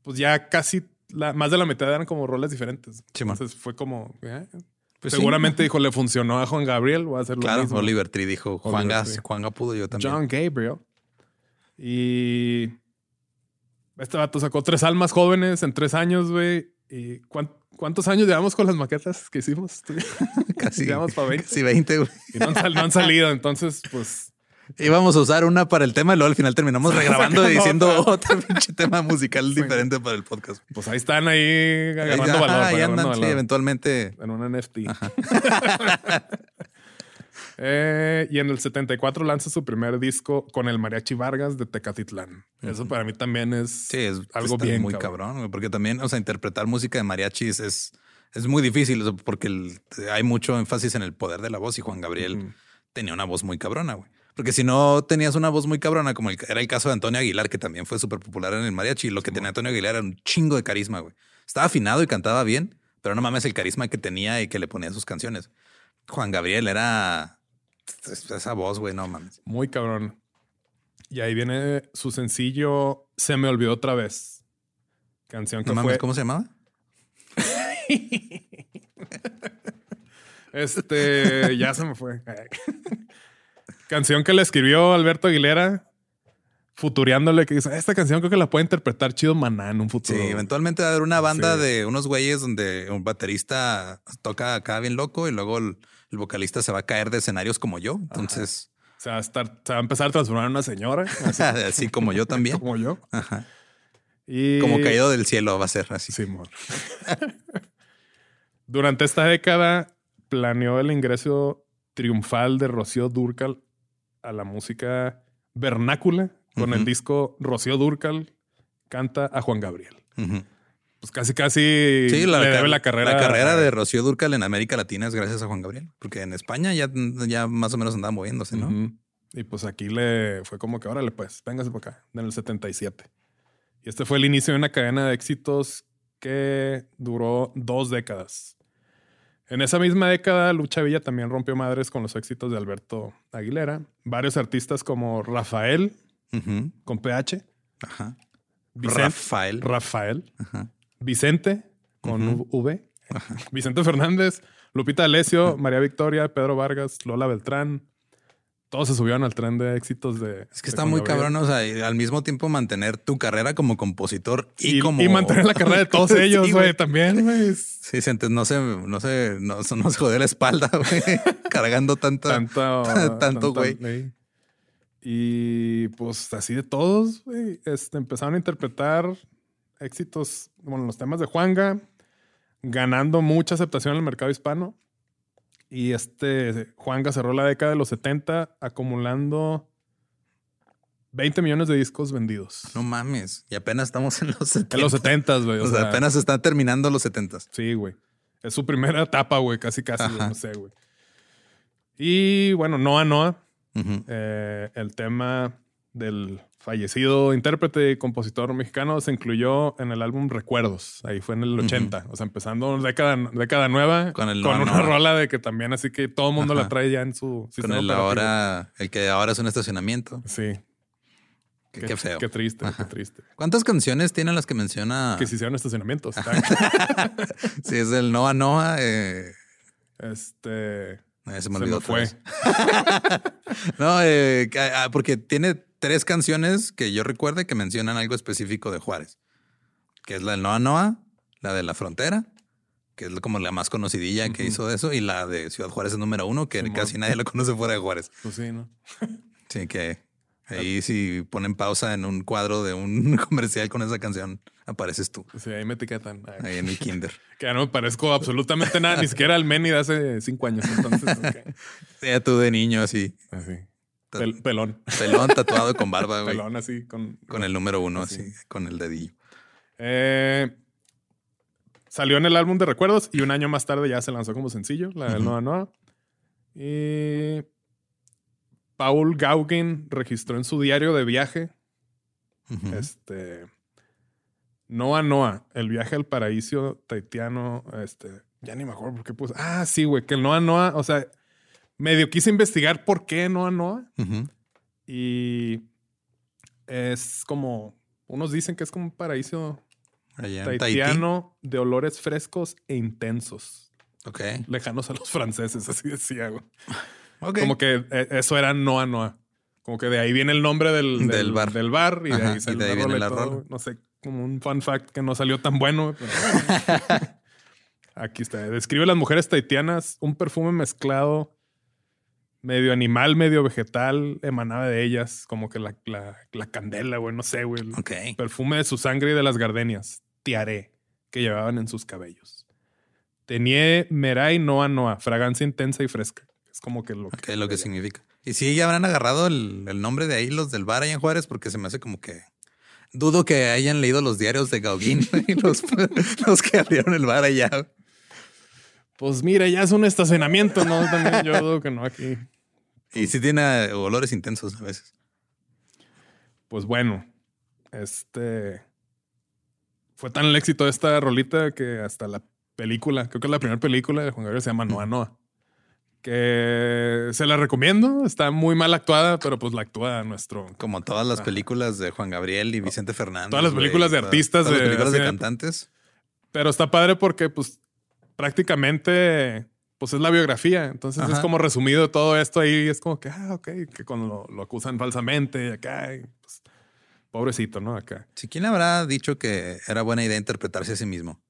Pues ya casi la, más de la mitad eran como rolas diferentes. Simón. Entonces fue como, eh, Pues sí. Seguramente dijo, le funcionó a Juan Gabriel, voy a hacer lo Claro, mismo. Oliver Tree dijo, Juanga. Juanga pudo, yo también. John Gabriel. Y este vato sacó tres almas jóvenes en tres años, güey. ¿Y cuán- cuántos años llevamos con las maquetas que hicimos? casi, Llevamos pa' 20. casi 20, güey. Y no han, no han salido, entonces, pues... Íbamos a usar una para el tema y luego al final terminamos regrabando y diciendo otro pinche tema musical diferente para el podcast. Pues ahí están ahí agarrando valor. ahí andan, sí, eventualmente. en un NFT. Eh, y en el 74 lanza su primer disco con el Mariachi Vargas de Tecatitlán. Eso para mí también es, Sí, es algo bien muy cabrón, güey, porque también, o sea, interpretar música de mariachis es, es muy difícil, porque el- hay mucho énfasis en el poder de la voz y Juan Gabriel tenía una voz muy cabrona, güey. Porque si no tenías una voz muy cabrona, como el- era el caso de Antonio Aguilar, que también fue súper popular en el mariachi, lo que tenía Antonio Aguilar era un chingo de carisma, güey. Estaba afinado y cantaba bien, pero no mames el carisma que tenía y que le ponía a sus canciones. Juan Gabriel era esa voz, güey, no mames. Muy cabrón. Y ahí viene su sencillo Se me olvidó otra vez. Canción que No mames, fue. ¿cómo se llamaba? Este, ya se me fue. canción que le escribió Alberto Aguilera, futuriándole que dice, esta canción creo que la puede interpretar chido Maná en un Sí, futuro. eventualmente va a haber una banda Sí. de unos güeyes donde un baterista toca acá bien loco y luego el, el vocalista se va a caer de escenarios como yo. Entonces, Se va a estar, se va a empezar a transformar en una señora, así así como yo también. como yo. Ajá. Y Como caído del cielo va a ser así. Sí, amor. Durante esta década planeó el ingreso triunfal de Rocío Durcal a la música vernácula con el disco Rocío Durcal canta a Juan Gabriel. Ujú. Pues casi casi Sí, la, le debe car- la carrera. la carrera de Rocío Durcal en América Latina es gracias a Juan Gabriel, porque en España ya, ya más o menos andaba moviéndose, ¿no? Y pues aquí le fue como que, órale, pues, véngase por acá, en el 77. Y este fue el inicio de una cadena de éxitos que duró dos décadas. En esa misma década, Lucha Villa también rompió madres con los éxitos de Alberto Aguilera. Varios artistas como Rafael, con PH, Ajá. Vicente, Rafael. Rafael, Ajá. Vicente, con. V, Vicente Fernández, Lupita Alessio, María Victoria, Pedro Vargas, Lola Beltrán. Todos se subieron al tren de éxitos de. Es de que está Juan muy cabrón, o sea, y al mismo tiempo mantener tu carrera como compositor y, Y, como... y mantener la carrera de todos ellos, güey. también, güey. Sí, se ent- no se, no se, no, no se jodió la espalda, güey, cargando tanta. Tanto, Tanto, güey. Y pues así de todos, güey, este, empezaron a interpretar éxitos, bueno, los temas de Juanga, ganando mucha aceptación en el mercado hispano. Y este Juanga cerró la década de los 70 acumulando 20 millones de discos vendidos. No mames, y apenas estamos en los 70. En los 70, güey. O, sea, apenas están terminando los 70. Sí, güey. Es su primera etapa, güey, casi, casi, güey, no sé, güey. Y bueno, Noa Noa, eh, el tema del fallecido intérprete y compositor mexicano se incluyó en el álbum Recuerdos. Ahí fue en el 80. O sea, empezando década, década nueva Con el con una rola de que también así que todo el mundo la trae ya en su Con sistema el operativo. ahora, el que ahora es un estacionamiento. Sí. Qué, qué feo. Qué triste, Ajá. qué triste. ¿Cuántas canciones tienen las que menciona? Que se hicieron estacionamientos. Sí, es el Noa Noa. Eh, este. eh, se me Se olvidó me fue. no, eh, ah, porque tiene tres canciones que yo recuerde que mencionan algo específico de Juárez, que es la del Noa Noa, la de la frontera, que es como la más conocidilla que hizo eso, y la de Ciudad Juárez es número uno, que casi nadie lo conoce fuera de Juárez. Pues sí, ¿no? Sí, que ahí si ponen pausa en un cuadro de un comercial con esa canción, apareces tú Sí, ahí me etiquetan. Ay, ahí en el kinder. Que ya no me parezco absolutamente nada, ni siquiera al Meni de hace cinco años. Entonces, ok. Sea tú de niño así, Así. Pel- pelón. pelón tatuado con barba, güey. Pelón así con. Con el número uno, Así. así, con el dedillo. Eh, salió en el álbum de recuerdos y un año más tarde ya se lanzó como sencillo, la del Ujú. Noa Noa. Y Paul Gauguin registró en su diario de viaje este Noa Noa, el viaje al paraíso taitiano, este, ya ni me acuerdo por qué puse. Ah, sí, güey, que el Noa Noa, o sea, medio quise investigar por qué Noa Noa y es como unos dicen que es como un paraíso Allá Tahití. taitiano de olores frescos e intensos. Ok. lejanos a los franceses, así decía, güey. Ok. Como que eh, eso era Noa Noa. Como que de ahí viene el nombre del, Del del, bar. del bar y de ahí y sale de ahí la viene y la rola. No sé, como un fun fact que no salió tan bueno. pero- Aquí está. Describe a las mujeres tahitianas un perfume mezclado medio animal, medio vegetal, emanaba de ellas, como que la, la, la candela, güey, no sé, güey. el. Perfume de su sangre y de las gardenias, tiaré, que llevaban en sus cabellos. Tenía Merai Noa Noa, fragancia intensa y fresca. Es como que lo Ok, lo que significa. Y sí, ya habrán agarrado el, el nombre de ahí los del bar allá en Juárez, porque se me hace como que dudo que hayan leído los diarios de Gauguin y los, los que abrieron el bar allá. Pues mira, ya es un estacionamiento, ¿no? También yo dudo que no aquí. Y sí tiene olores intensos a veces. Pues bueno, este fue tan el éxito de esta rolita que hasta la película, creo que es la primera película de Juan Gabriel se llama Noa Noa. Que se la recomiendo, está muy mal actuada, pero pues la actúa nuestro. Como todas las películas de Juan Gabriel y Vicente Fernández. Todas las películas de artistas todas las de- películas de- cantantes. Pero está padre porque, pues, prácticamente, pues es la biografía. Entonces es como resumido todo esto ahí. Es como que, ah, ok, que cuando lo, lo acusan falsamente acá, y, pues, pobrecito, ¿no? Acá. Si quién habrá dicho que era buena idea interpretarse a sí mismo.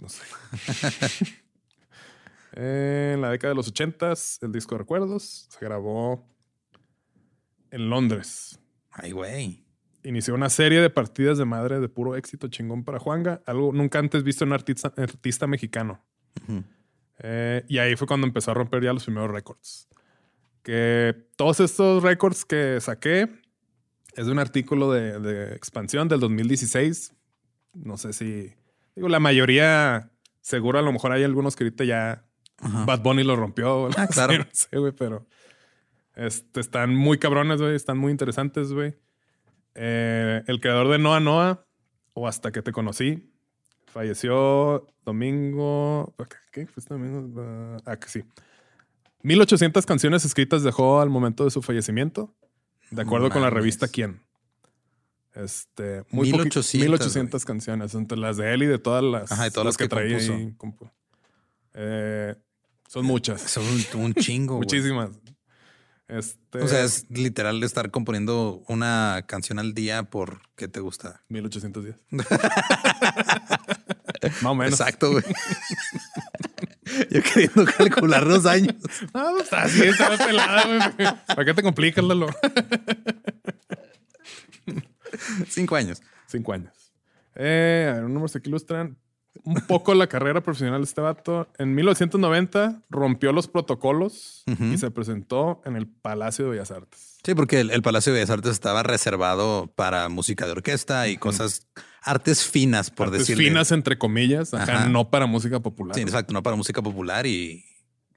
No sé. en la década de los ochentas, el disco de recuerdos se grabó en Londres. Ay, güey. Inició una serie de partidas de madre de puro éxito chingón para Juanga, algo nunca antes visto en un artista, artista mexicano. Eh, y ahí fue cuando empezó a romper ya los primeros récords. Que todos estos récords que saqué es de un artículo de, de expansión del 2016. No sé si. Digo, la mayoría, seguro a lo mejor hay algunos que ahorita ya Ajá. Bad Bunny lo rompió. Ah, claro. No sé, güey, pero este, están muy cabrones, güey. Están muy interesantes, güey. Eh, el creador de Noa Noa, o Hasta que te conocí, falleció domingo. ¿Qué? ¿Fue este domingo? Ah, que sí. 1800 canciones escritas dejó al momento de su fallecimiento, de No acuerdo con la revista Quién. Este, muy poqui- 1800, 1800 canciones, entre las de él y de todas las, Ajá, y todas las las que traía ahí, Eh, son muchas, Son un, un chingo. güey. muchísimas. Este, O sea, es literal estar componiendo una canción al día por qué te gusta. 1810. Más o menos. Exacto, güey. Yo queriendo calcular los años. No, pues así está pelada, güey. ¿Para qué te complicas, Lalo? Cinco años. Cinco años. Eh, a ver, números que ilustran un poco la carrera profesional de este vato. En 1990 rompió los protocolos Ujú. y se presentó en el Palacio de Bellas Artes. Sí, porque el, el Palacio de Bellas Artes estaba reservado para música de orquesta y cosas, artes finas, por Artes decirlo. finas, entre comillas, ajá, Ajá. no para música popular. Sí, exacto, no para música popular y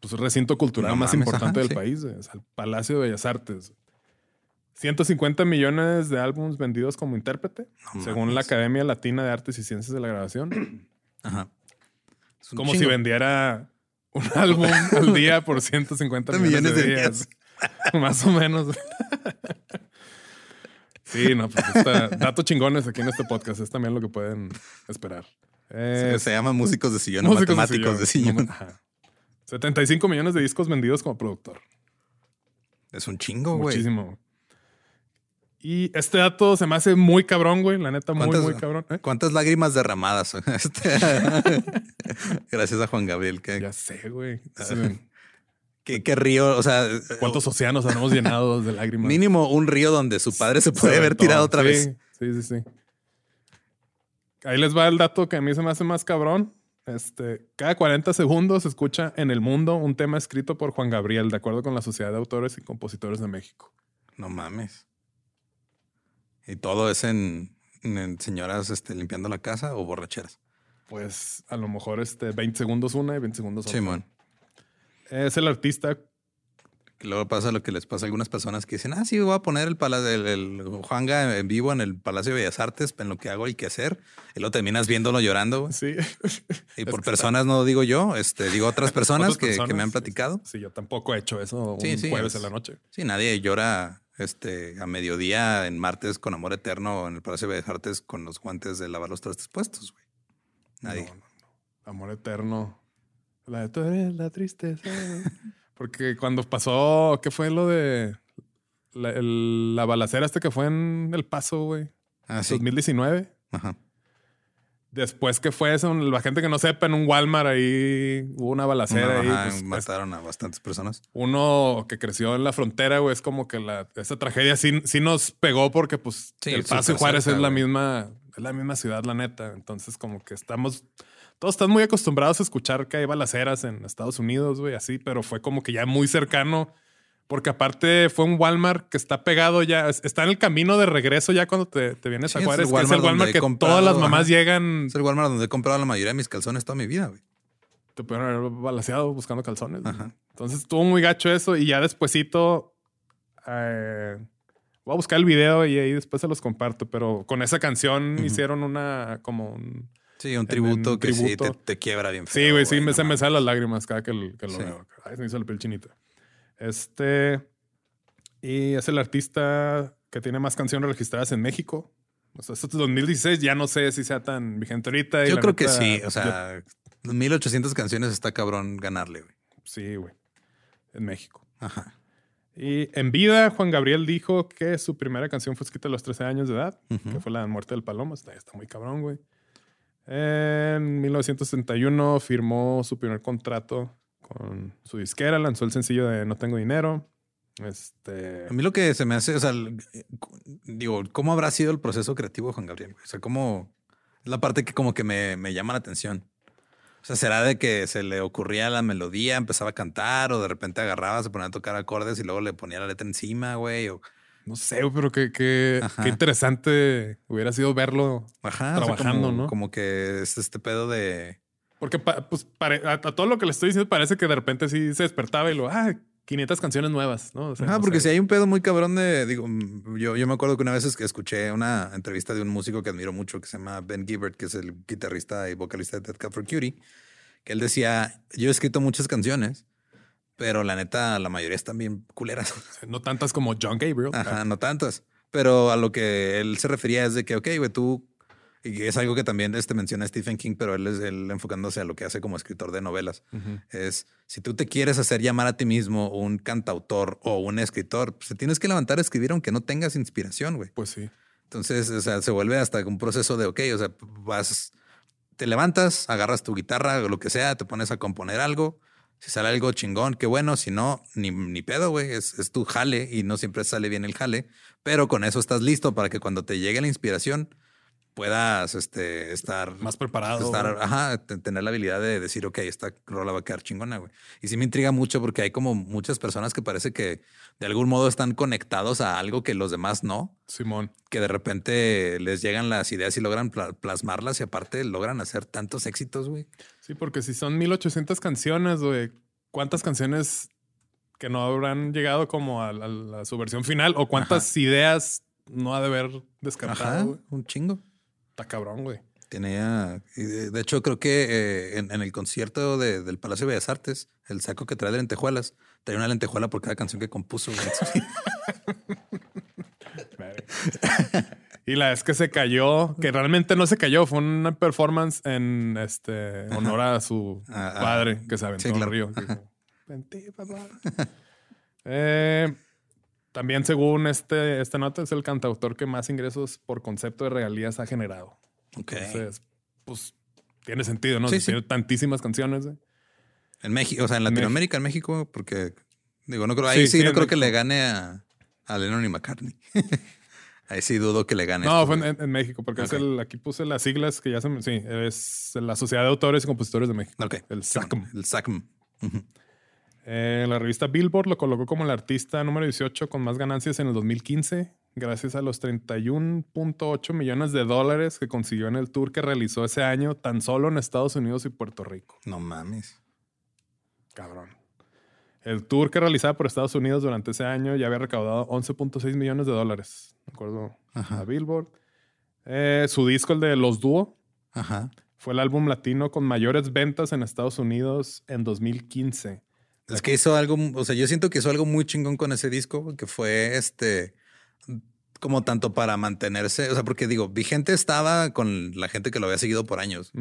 Pues el recinto cultural No más mames, importante ajá, del sí. país, el Palacio de Bellas Artes. 150 millones de álbumes vendidos como intérprete, No según la. Academia Latina de Artes y Ciencias de la Grabación. Ajá. Es como si vendiera un álbum al día por 150 millones, de días. Más o menos. sí, no, pues está, datos chingones aquí en este podcast. Es también lo que pueden esperar. Se, se llama músicos de sillón músicos matemáticos de sillón. Ajá. 75 millones de discos vendidos como productor. Es un chingo, güey. Muchísimo. Y este dato se me hace muy cabrón, güey. La neta, muy, ¿Cuántas- muy cabrón. ¿Eh? ¿Cuántas lágrimas derramadas? Este, Gracias a Juan Gabriel. ¿Qué, Ya sé, güey. Sí. qué- qué río? O sea, ¿Cuántos océanos habremos llenado de lágrimas? mínimo un río donde su padre se puede haber tirado otra Sí, vez. Sí, sí, sí. Ahí les va el dato que a mí se me hace más cabrón. Este, cada 40 segundos se escucha en el mundo un tema escrito por Juan Gabriel, de acuerdo con la Sociedad de Autores y Compositores de México. No mames. Y todo es en, en señoras este, limpiando la casa o borracheras. Pues a lo mejor este 20 segundos una y 20 segundos otra. Simón. Es el artista Que luego pasa lo que les pasa a algunas personas que dicen, ah, sí, voy a poner el, pala- el, el Juanga en vivo en el Palacio de Bellas Artes, en lo que hago y que hacer. Y luego terminas viéndolo llorando. güey. Sí. Y por personas no digo yo, este, digo otras personas, Otras que, me han platicado. Sí, yo tampoco he hecho eso Sí, un sí, jueves es- en la noche. Sí, nadie llora este, a mediodía en martes con amor eterno en el Palacio de Bellas Artes con los guantes de lavar los trastes puestos, güey. Nadie. No, no, no. Amor eterno. La de tú eres la tristeza. Porque cuando pasó, ¿qué fue lo de la, el- la balacera este que fue en El Paso, güey? Ah, sí. 2019. Ajá. Después que fue eso, la gente que no sepa, en un Walmart ahí hubo una balacera Ajá, ahí. pues, mataron a bastantes personas. uno que creció en la frontera, güey, es como que la, esa tragedia sí, sí nos pegó porque pues Sí, El Paso y Juárez cerca, es la güey. misma, es la misma ciudad, la neta. Entonces, como que estamos, todos están muy acostumbrados a escuchar que hay balaceras en Estados Unidos, güey, así, pero fue como que ya muy cercano. Porque aparte fue un Walmart que está pegado ya, es- está en el camino de regreso ya cuando te, te vienes Sí, a es Juárez, que es el Walmart que comprado, todas las mamás ajá. llegan, Es el Walmart donde he comprado la mayoría de mis calzones toda mi vida, güey. te pueden haber balaseado buscando calzones. Ajá. Entonces estuvo muy gacho eso y ya despuesito eh, voy a buscar el video y ahí después se los comparto, pero con esa canción hicieron una como un... Sí, un tributo en que sí te, te quiebra bien Sí, feo, güey, sí, me, se me salen las lágrimas cada que, el- que lo Sí. veo. Ay, se me hizo la piel chinita. Este... Y es el artista que tiene más canciones registradas en México. O sea, esto es 2016, ya no sé si sea tan vigente ahorita. Yo creo que sí. O yo- sea, 1800 canciones está cabrón ganarle, güey. sí, güey. En México. Ajá. Y en vida, Juan Gabriel dijo que su primera canción fue escrita a los 13 años de edad, que fue La Muerte del Palomo. Está, está muy cabrón, güey. En 1961 firmó su primer contrato con su disquera, lanzó el sencillo de No Tengo Dinero. Este. A mí lo que se me hace, o sea, digo, ¿cómo habrá sido el proceso creativo de Juan Gabriel? O sea, ¿cómo? Es la parte que como que me, me llama la atención. O sea, ¿será de que se le ocurría la melodía, empezaba a cantar o de repente agarraba, se ponía a tocar acordes y luego le ponía la letra encima, güey? O, No sé, pero qué, qué, qué interesante hubiera sido verlo. ajá, o sea, Trabajando, como, ¿no? Como que es este pedo de... Porque pa- pues, a, a todo lo que le estoy diciendo parece que de repente sí se despertaba y lo, ah, 500 canciones nuevas, ¿no? O sea, Ajá, no porque sé. si hay un pedo muy cabrón de, digo, mm, yo, yo me acuerdo que una vez es que escuché una entrevista de un músico que admiro mucho que se llama Ben Gibbard, que es el guitarrista y vocalista de Dead Cat for Cutie, que él decía, yo he escrito muchas canciones, pero la neta, la mayoría están bien culeras. No tantas como John Gabriel. Ajá, no tantas. Pero a lo que él se refería es de que, ok, güey, tú, y es algo que también este menciona Stephen King, pero él es él enfocándose a lo que hace como escritor de novelas es si tú te quieres hacer llamar a ti mismo un cantautor o un escritor, pues te tienes que levantar a escribir aunque no tengas inspiración, güey. Pues sí. Entonces, o sea, se vuelve hasta un proceso de, ok, o sea, vas, te levantas, agarras tu guitarra o lo que sea, te pones a componer algo. Si sale algo chingón, qué bueno. Si no, ni, ni pedo, güey. Es, es tu jale y no siempre sale bien el jale. Pero con eso estás listo para que cuando te llegue la inspiración puedas este, estar Más preparado. estar, ajá, tener la habilidad de decir, ok, esta rola va a quedar chingona, güey. Y sí me intriga mucho porque hay como muchas personas que parece que de algún modo están conectados a algo que los demás no, Simón. que de repente les llegan las ideas y logran pla- plasmarlas y aparte logran hacer tantos éxitos, güey. Sí, porque si son 1800 canciones, güey, ¿cuántas canciones que no habrán llegado como a, su versión final? ¿O cuántas ideas no ha de haber Ajá, descartado, güey? un chingo. Está cabrón, güey. Tenía, y de hecho, creo que eh, en, en el concierto de- del Palacio de Bellas Artes, el saco que trae de lentejuelas, trae una lentejuela por cada canción que compuso. Y la vez que se cayó, que realmente no se cayó, fue una performance en este honor a su Ah, ah. padre que se aventó Sí, al claro. río. Dijo, "Vente, papá". Eh, también, según este, esta nota, es el cantautor que más ingresos por concepto de regalías ha generado. ok. Entonces, pues tiene sentido, ¿no? Sí, Si sí. Tiene tantísimas canciones. En México, o sea, en Latinoamérica, en México, porque digo, no creo, ahí Sí, no creo que le gane a, a Lennon y McCartney. ahí sí dudo que le gane. No, esto, fue en, en México, porque es el, aquí puse las siglas que ya se me. Sí, es la Sociedad de Autores y Compositores de México. Ok. El SACM. El SACM. Ujú. Eh, la revista Billboard lo colocó como el artista número 18 con más ganancias en el 2015, gracias a los 31.8 millones de dólares que consiguió en el tour que realizó ese año tan solo en Estados Unidos y Puerto Rico. No mames. Cabrón. El tour que realizaba por Estados Unidos durante ese año ya había recaudado 11.6 millones de dólares, de acuerdo Ajá. a Billboard. Eh, su disco, el de Los Dúo, Ajá. fue el álbum latino con mayores ventas en Estados Unidos en 2015. Es que hizo algo, o sea, yo siento que hizo algo muy chingón con ese disco, que fue este como tanto para mantenerse, o sea, porque digo, vigente estaba con la gente que lo había seguido por años.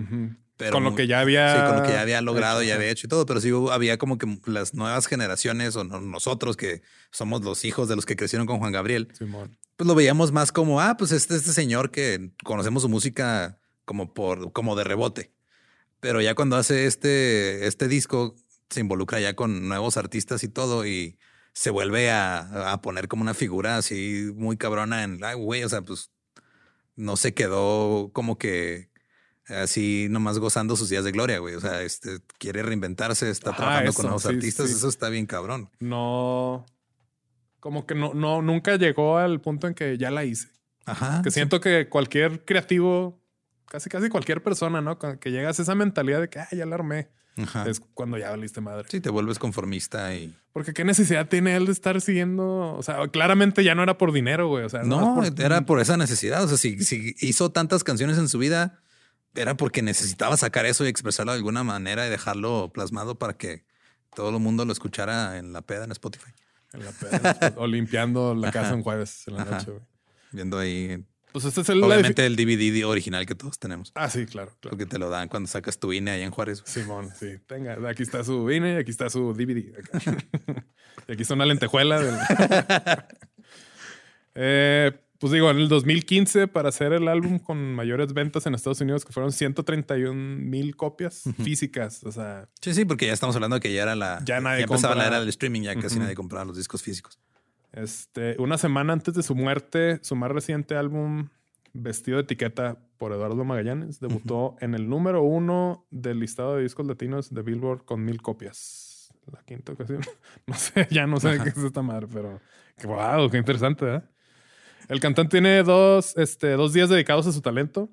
Pero con lo que ya había. Sí, con lo que ya había logrado, ya hecho, había hecho y todo, pero sí había como que las nuevas generaciones o no- nosotros que somos los hijos de los que crecieron con Juan Gabriel, Simón. pues lo veíamos más como, ah, pues este, este señor que conocemos su música como por, como de rebote. Pero ya cuando hace este, este disco, se involucra ya con nuevos artistas y todo y se vuelve a, a poner como una figura así muy cabrona en, ay, güey, o sea, pues no se quedó como que así nomás gozando sus días de gloria, güey. O sea, este quiere reinventarse, está Ajá, trabajando eso, con nuevos sí, artistas. sí. Eso está bien cabrón. No. Como que no, no, nunca llegó al punto en que ya la hice. Ajá. Que sí. siento que cualquier creativo, casi casi cualquier persona, ¿no? Que llegas a esa mentalidad de que ah, ya la armé. Ajá. Es cuando ya valiste madre. Sí, te vuelves conformista y Porque qué necesidad tiene él de estar siguiendo. O sea, claramente ya no era por dinero, güey. O sea, No, por- era por esa necesidad. O sea, si, si hizo tantas canciones en su vida, era porque necesitaba sacar eso y expresarlo de alguna manera y dejarlo plasmado para que todo el mundo lo escuchara en la peda en Spotify. en la peda, o limpiando la casa Ajá. un jueves en la Ajá. noche, güey. Viendo ahí, Pues este es el. obviamente, el DVD original que todos tenemos. Ah, sí, claro, claro. Porque te lo dan cuando sacas tu INE allá en Juárez. Simón, sí. Tenga, aquí está su INE, aquí está su DVD. y aquí está una lentejuela. del- Eh, pues digo, en el 2015, para hacer el álbum con mayores ventas en Estados Unidos, que fueron 131 mil copias físicas. O sea, Sí, sí, porque ya estamos hablando de que ya era la. Ya nadie empezaba la era del streaming, ya casi nadie compraba los discos físicos. Este, una semana antes de su muerte, su más reciente álbum, Vestido de Etiqueta por Eduardo Magallanes, debutó en el número uno del listado de discos latinos de Billboard con mil copias. La quinta ocasión. No sé, ya no sé qué es esta madre, pero wow, qué interesante, ¿eh? El cantante tiene dos, este, dos días dedicados a su talento.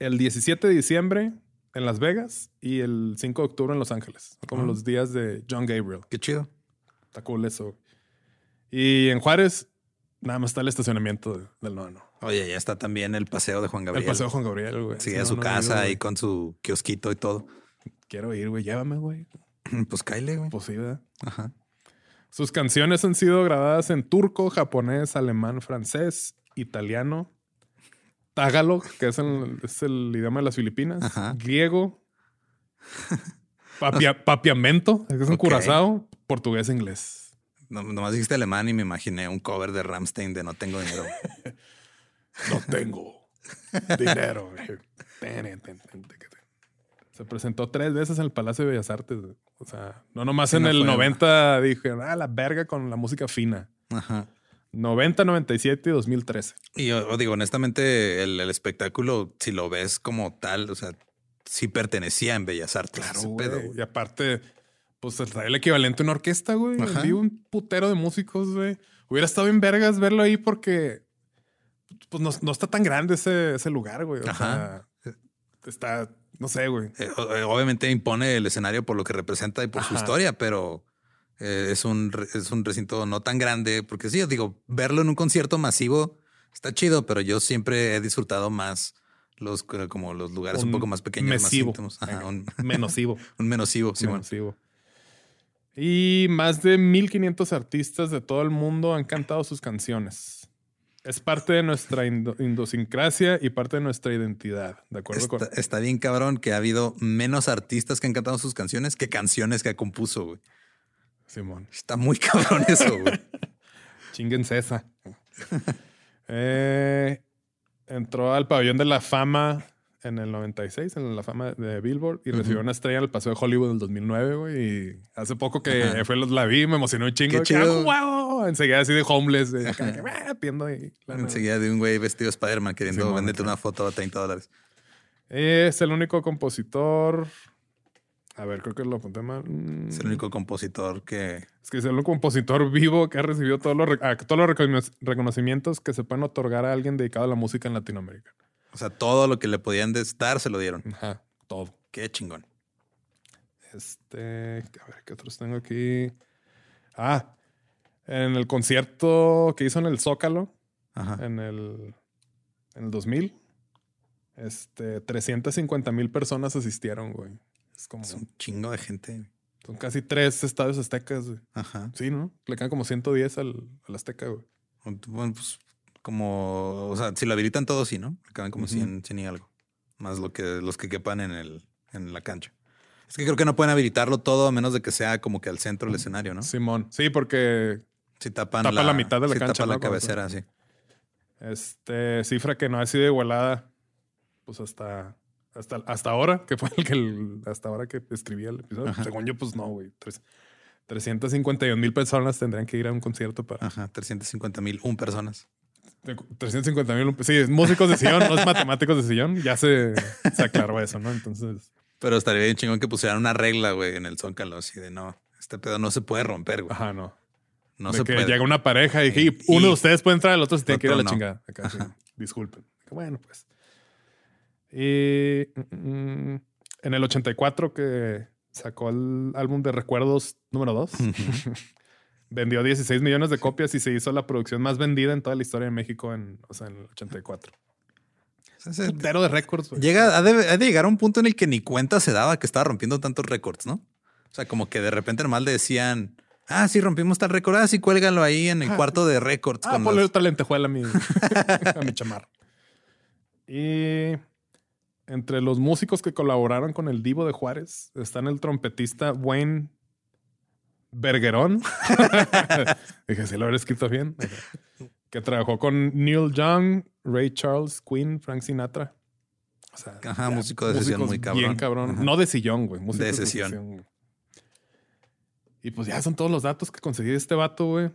El 17 de diciembre en Las Vegas y el 5 de octubre en Los Ángeles. Como Ah. los días de John Gabriel. Qué chido. Está cool eso. Y en Juárez, nada más está el estacionamiento de- del noveno. Oye, ya está también el paseo de Juan Gabriel. El paseo Juan Gabriel, güey. Sí, a no, su no casa ido, ahí con su kiosquito y todo. Quiero ir, güey. Llévame, güey. Pues Kyle, güey. Pues sí, ¿verdad? Ajá. Sus canciones han sido grabadas en turco, japonés, alemán, francés, italiano, tagalog, que es el, es el idioma de las Filipinas, Ajá. griego, papia- papiamento, que es un Ok. curazao, portugués e inglés. No, nomás dijiste alemán y me imaginé un cover de Ramstein de No tengo dinero. No tengo dinero. güey. Ten, ten, ten, ten, ten. Se presentó tres veces en el Palacio de Bellas Artes. O sea, no nomás Sí, en no el fue, ¿no? 90 dije, ah, la verga con la música fina. Ajá. 90, 97 y 2013. Y yo, yo digo, honestamente, el, el espectáculo, si lo ves como tal, o sea, sí pertenecía en Bellas Artes. Claro, ese pedo. Y aparte, pues trae el equivalente a una orquesta, güey. Vi un putero de músicos, güey. Hubiera estado en vergas verlo ahí porque pues no, no está tan grande ese, ese lugar, güey. O Ajá. sea, está, no sé, güey. Eh, eh, obviamente impone el escenario por lo que representa y por su historia, pero eh, es, un, es un recinto no tan grande, porque sí, yo digo, verlo en un concierto masivo está chido, pero yo siempre he disfrutado más los como los lugares un, Un poco más pequeños, mesivo. más íntimos. Ajá, un, Menosivo. un menosivo, sí, bueno. Y más de 1500 artistas de todo el mundo han cantado sus canciones. Es parte de nuestra idiosincrasia y parte de nuestra identidad. ¿De acuerdo? Está, con- está bien cabrón que ha habido menos artistas que han cantado sus canciones que canciones que compuso, güey. Simón. Está muy cabrón eso, güey. Chinguense esa. Eh, entró al pabellón de la fama en el 96, en la fama de Billboard, y recibió una estrella en el Paseo de Hollywood en el 2009, güey. Y hace poco que Ajá. fue, la vi, me emocionó un chingo. Qué chido. ¡ah, wow! Enseguida así de homeless, de que, "Ah", ahí. Enseguida de un güey vestido de Spider-Man queriendo venderte una foto a 30 dólares. Es el único compositor. A ver, creo que lo apunté mal. Mm, Es el único compositor que Es que es el único compositor vivo que ha recibido todos los, todos los recono- reconocimientos que se pueden otorgar a alguien dedicado a la música en Latinoamérica. O sea, todo lo que le podían dar se lo dieron. Ajá, todo. Qué chingón. Este, a ver, ¿qué otros tengo aquí? Ah, en el concierto que hizo en el Zócalo, Ajá. en el, en el 2000, este, 350 mil personas asistieron, güey. Es como, Es un chingo de gente. son casi tres estadios aztecas, güey. Ajá. Sí, ¿no? Le quedan como 110 al, al Azteca, güey. Bueno, pues como, o sea, si lo habilitan todo, sí, ¿no? Acaban como 100, 100 y algo. Más lo que, los que quepan en, el, en la cancha. Es que creo que no pueden habilitarlo todo a menos de que sea como que al centro del escenario, ¿no? Simón. Sí, porque Si tapan Tapa la mitad de la si cancha, tapan la ¿no? Como cabecera, sí. este cifra que no ha sido igualada, pues hasta, hasta, hasta ahora, que fue el que el- hasta ahora que escribí el episodio. Ajá. Según yo, pues no, güey. Tres- 351 mil personas tendrían que ir a un concierto para. Ajá, 350 mil, un personas. 350 mil. Sí, músicos de sillón, no es matemáticos de sillón. Ya se, se aclaró eso, ¿no? Entonces, Pero estaría bien chingón que pusieran una regla, güey, en el Zócalo, así de no, este pedo no se puede romper, güey. ajá, no. No de se que puede. llega una pareja y, uno de ustedes puede entrar, el otro se tiene que ir a la no. chingada. Acá, sí, disculpen. Bueno, pues. Y mm, mm, en el 84 que sacó el álbum de recuerdos número 2, vendió 16 millones de copias y se hizo la producción más vendida en toda la historia de México en, o sea, en el 84. Ese- Putero de récords. Llega, ha de, ha de llegar a un punto en el que ni cuenta se daba que estaba rompiendo tantos récords, ¿no? O sea, como que de repente normal le decían, ah, sí, rompimos tal récord, ah, sí, cuélgalo ahí en el cuarto de récords. Ah, con ponle los- otra lentejuela a mi, a mi chamarra. Y entre los músicos que colaboraron con el Divo de Juárez están el trompetista Wayne Bergerón. Dije, si lo habré escrito bien. Que trabajó con Neil Young, Ray Charles, Queen, Frank Sinatra. O sea, Ajá, ya, músico de sesión muy cabrón. Bien cabrón. Ajá. No de sillón, güey. músicos De sesión. Y pues ya son todos los datos que conseguí de este vato, güey.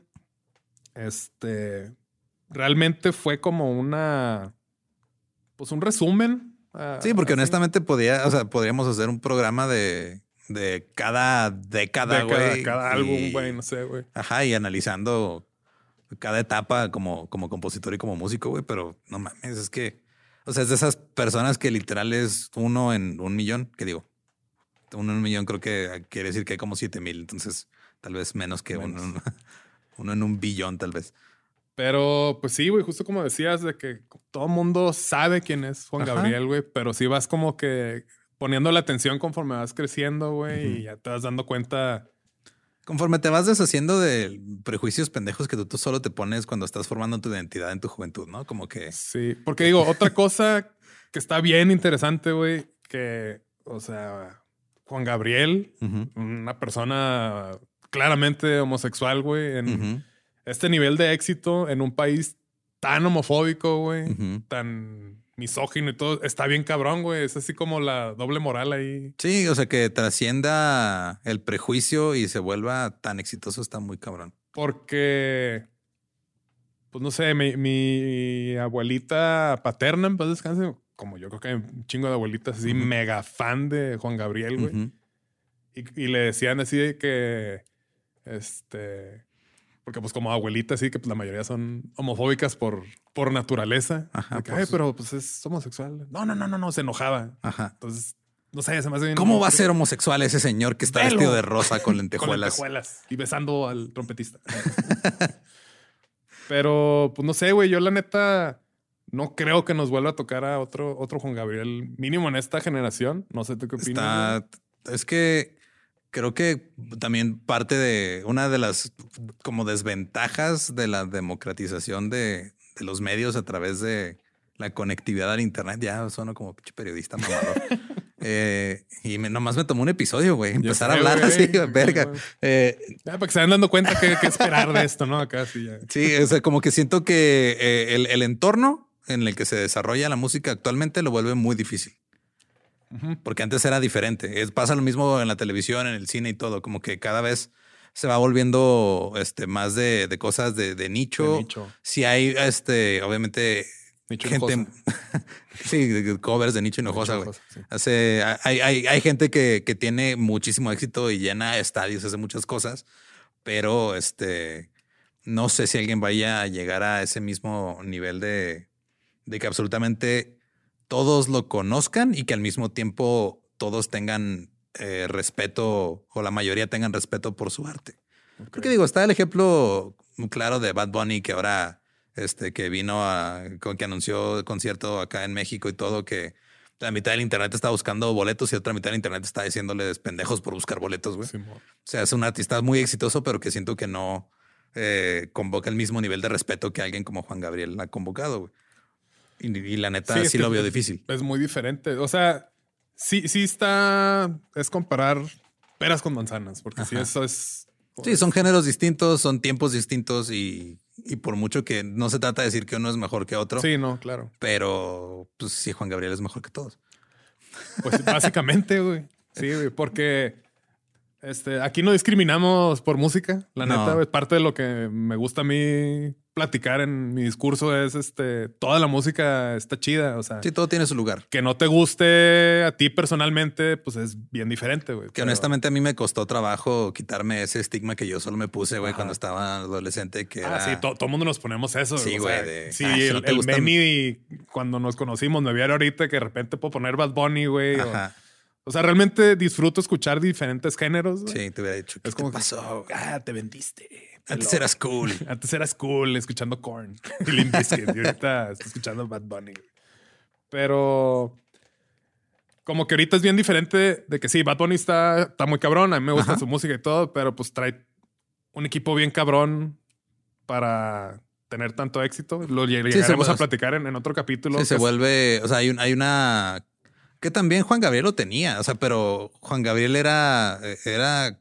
Este realmente fue como una pues un resumen. ah, Sí, porque así. honestamente podía, o sea, podríamos hacer un programa de, de cada década, güey. cada álbum, güey, no sé, güey. Ajá, y analizando cada etapa como, como compositor y como músico, güey, pero no mames, es que, o sea, es de esas personas que literal es uno en un millón, que digo, uno en un millón creo que quiere decir que hay como siete mil, entonces tal vez menos que uno, Menos. uno en un billón, tal vez. Pero pues sí, güey, justo como decías, de que todo el mundo sabe quién es Juan Ajá. Gabriel, güey, pero sí vas como que poniendo la atención conforme vas creciendo, güey, y ya te vas dando cuenta. Conforme te vas deshaciendo de prejuicios pendejos que tú, tú solo te pones cuando estás formando tu identidad en tu juventud, ¿no? Como que... Sí, porque digo, otra cosa que está bien interesante, güey, que, o sea, Juan Gabriel, una persona claramente homosexual, güey, en este nivel de éxito en un país tan homofóbico, güey, tan misógino y todo, está bien cabrón, güey. Es así como la doble moral ahí. Sí, o sea, que trascienda el prejuicio y se vuelva tan exitoso está muy cabrón. Porque, pues no sé, mi, mi abuelita paterna, en paz descanse, como yo creo que hay un chingo de abuelitas así, mega fan de Juan Gabriel, güey. Y, y le decían así de que, este, porque pues como abuelita, así que pues, la mayoría son homofóbicas por, por naturaleza. Ajá, que, por "Ay, su- pero pues es homosexual. No, no, no, no, no, se enojaba. Ajá. Entonces, no sé, se me hace bien. ¿Cómo va a ser homosexual ese señor que está Velo. vestido de rosa con con lentejuelas? lentejuelas y besando al trompetista. Pero, pues no sé, güey, yo la neta no creo que nos vuelva a tocar a otro, otro Juan Gabriel, mínimo en esta generación. No sé tú qué opinas. Está, es que creo que también parte de una de las como desventajas de la democratización de, de los medios a través de la conectividad al internet. Ya sueno como periodista mamador. Eh, y me, nomás me tomó un episodio, güey. Empezar sé, a hablar así, verga. Eh, Ya, para que se vayan dando cuenta qué qué esperar de esto, ¿no? Acá sí ya. Sí, o sea, como que siento que eh, el, el entorno en el que se desarrolla la música actualmente lo vuelve muy difícil. Porque antes era diferente. Es, pasa lo mismo en la televisión, en el cine y todo. Como que cada vez se va volviendo este, más de, de cosas de, de nicho. De nicho. Si hay, este, obviamente, Nicho gente. Sí, covers de nicho hinojosa, güey. Sí. Hace, hay, hay, hay gente que, que tiene muchísimo éxito y llena estadios, hace muchas cosas, pero este no sé si alguien vaya a llegar a ese mismo nivel de, de que absolutamente todos lo conozcan y que al mismo tiempo todos tengan eh, respeto o la mayoría tengan respeto por su arte. Porque digo, está el ejemplo claro de Bad Bunny que ahora este que vino a con- que anunció el concierto acá en México y todo que la mitad del internet está buscando boletos y otra mitad del internet está diciéndoles pendejos por buscar boletos, güey. O sea, es un artista muy exitoso, pero que siento que no eh, convoca el mismo nivel de respeto que alguien como Juan Gabriel ha convocado. güey. Y, y la neta sí, lo veo difícil. Es muy diferente. O sea, sí, sí está. Es comparar peras con manzanas, porque Ajá. eso es. Sí, son géneros distintos, son tiempos distintos y, y por mucho que no se trata de decir que uno es mejor que otro, Sí, no, claro. pero pues sí, Juan Gabriel es mejor que todos. Pues básicamente, güey. Sí, güey, porque este, aquí no discriminamos por música. La No. neta, güey, parte de lo que me gusta a mí platicar en mi discurso es este, toda la música está chida. O sea, Sí, todo tiene su lugar. que no te guste a ti personalmente, pues es bien diferente, güey. Que Pero- honestamente a mí me costó trabajo quitarme ese estigma que yo solo me puse, güey, cuando estaba adolescente, que Ah, sí, to- todo el mundo nos ponemos eso. Sí, güey, de, Sí, ah, el, no el cuando nos conocimos, me viera ahorita que de repente puedo poner Bad Bunny, güey. Ajá. o sea, realmente disfruto escuchar diferentes géneros. güey. Sí, te hubiera dicho, ¿qué Es como te que, pasó? ah, te vendiste. Antes Pero- eras cool. Antes eras cool escuchando Korn y Limp Bizkit, y ahorita estoy escuchando Bad Bunny. güey. Pero como que ahorita es bien diferente de que sí, Bad Bunny está, está muy cabrón, a mí me gusta Ajá. su música y todo, pero pues trae un equipo bien cabrón para tener tanto éxito. Lo llegaremos a platicar en, en otro capítulo. Sí, se es- vuelve, o sea, hay, un- hay una que también Juan Gabriel lo tenía, o sea, pero Juan Gabriel era, era,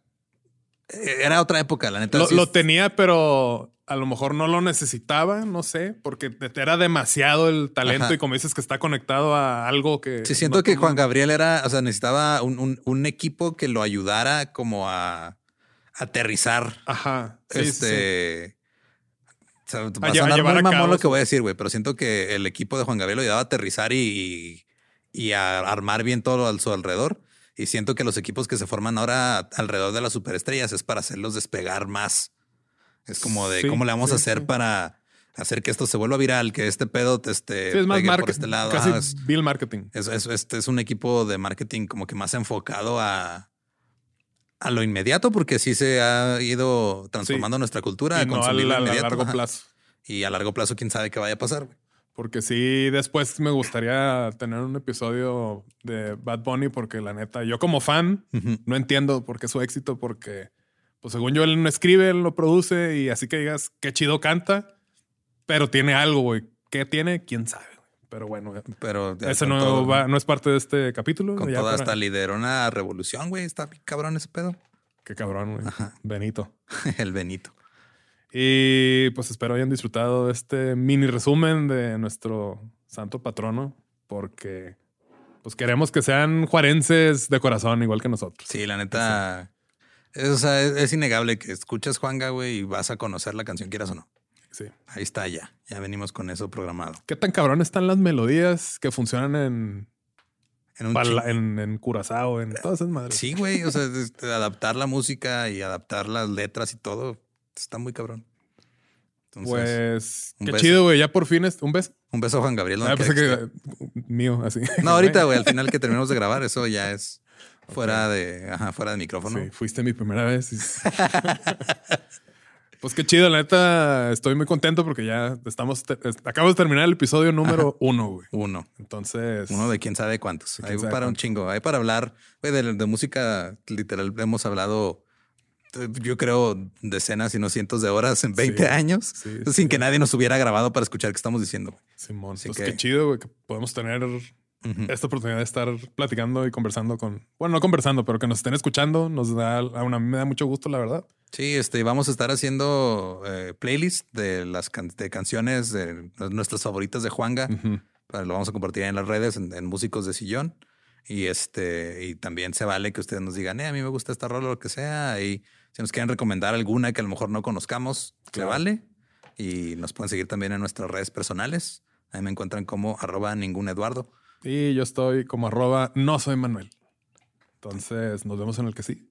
era otra época, la neta. lo, tenía, pero a lo mejor no lo necesitaba, no sé, porque era demasiado el talento Ajá. y como dices que está conectado a algo que... Sí, siento no- que Juan Gabriel era, o sea, necesitaba un, un- un equipo que lo ayudara como a aterrizar. Ajá. sí, sí, sí. este. O sea, va a a sonar muy mamón cabo lo que voy a decir, güey, pero siento que el equipo de Juan Gabriel lo ayudaba a aterrizar y, y a armar bien todo a su alrededor. Y siento que los equipos que se forman ahora alrededor de las superestrellas es para hacerlos despegar más. Es como de Sí, cómo le vamos a hacer sí. para hacer que esto se vuelva viral, que este pedo este, Sí, es más pegue por marketing. este lado. Casi Ajá, es- bill marketing. es, es, este es un equipo de marketing como que más enfocado a, a lo inmediato, porque sí se ha ido transformando nuestra cultura. y no a, la- a largo ajá. plazo. Y a largo plazo, quién sabe qué vaya a pasar. Porque sí, después me gustaría tener un episodio de Bad Bunny porque la neta, yo como fan no entiendo por qué su éxito, porque pues según yo él no escribe, él lo produce y así que digas qué chido canta, pero tiene algo, güey. ¿Qué tiene? ¿Quién sabe? Pero bueno, Pero eso no, todo- va, no es parte de este capítulo. Con ya toda para- esta lideró una revolución, güey. Está cabrón ese pedo. Qué cabrón, güey. Ajá. Benito. El Benito. Y pues espero hayan disfrutado este mini resumen de nuestro santo patrono, porque pues queremos que sean juarenses de corazón, igual que nosotros. Sí, la neta. Es, o sea, es, es innegable que escuches Juanga, güey, y vas a conocer la canción, quieras o no. Sí. Ahí está ya. Ya venimos con eso programado. ¿Qué tan cabrón están las melodías que funcionan en, En un en, en Curazao, en todas esas madres? Sí, güey. O sea, adaptar la música y adaptar las letras y todo está muy cabrón. Entonces, Pues qué beso. chido, güey. Ya por fin es un beso. un beso a Juan Gabriel. Ah, pensé quiera que esté. mío, así. No, ahorita, güey, al final que terminemos de grabar, eso ya es fuera de, ajá, fuera de micrófono. Sí, fuiste mi primera vez. y- pues qué chido, la neta. Estoy muy contento porque ya estamos. acabo de terminar el episodio número uno, güey. Uno. Entonces. Uno de quién sabe cuántos. Hay para un chingo. Hay para hablar güey, de, de música literal. Hemos hablado, yo creo, decenas y no cientos de horas en 20 Sí, años sí, sin sí. que nadie nos hubiera grabado para escuchar qué estamos diciendo. güey. Simón, Así pues que- qué chido, güey, que podemos tener esta oportunidad de estar platicando y conversando con. Bueno, no conversando, pero que nos estén escuchando. Nos da. A una, me da mucho gusto, la verdad. Sí, este, vamos a estar haciendo eh, playlist de las can- de canciones de nuestras favoritas de Juanga. Para- Lo vamos a compartir en las redes, en, en Músicos de Sillón. Y este, y también se vale que ustedes nos digan, eh, a mí me gusta esta rola o lo que sea. Y si nos quieren recomendar alguna que a lo mejor no conozcamos, se Claro. vale. Y nos pueden seguir también en nuestras redes personales. Ahí me encuentran como arroba ningún Eduardo. Y yo estoy como arroba no soy Manuel. Entonces nos vemos en el que sí.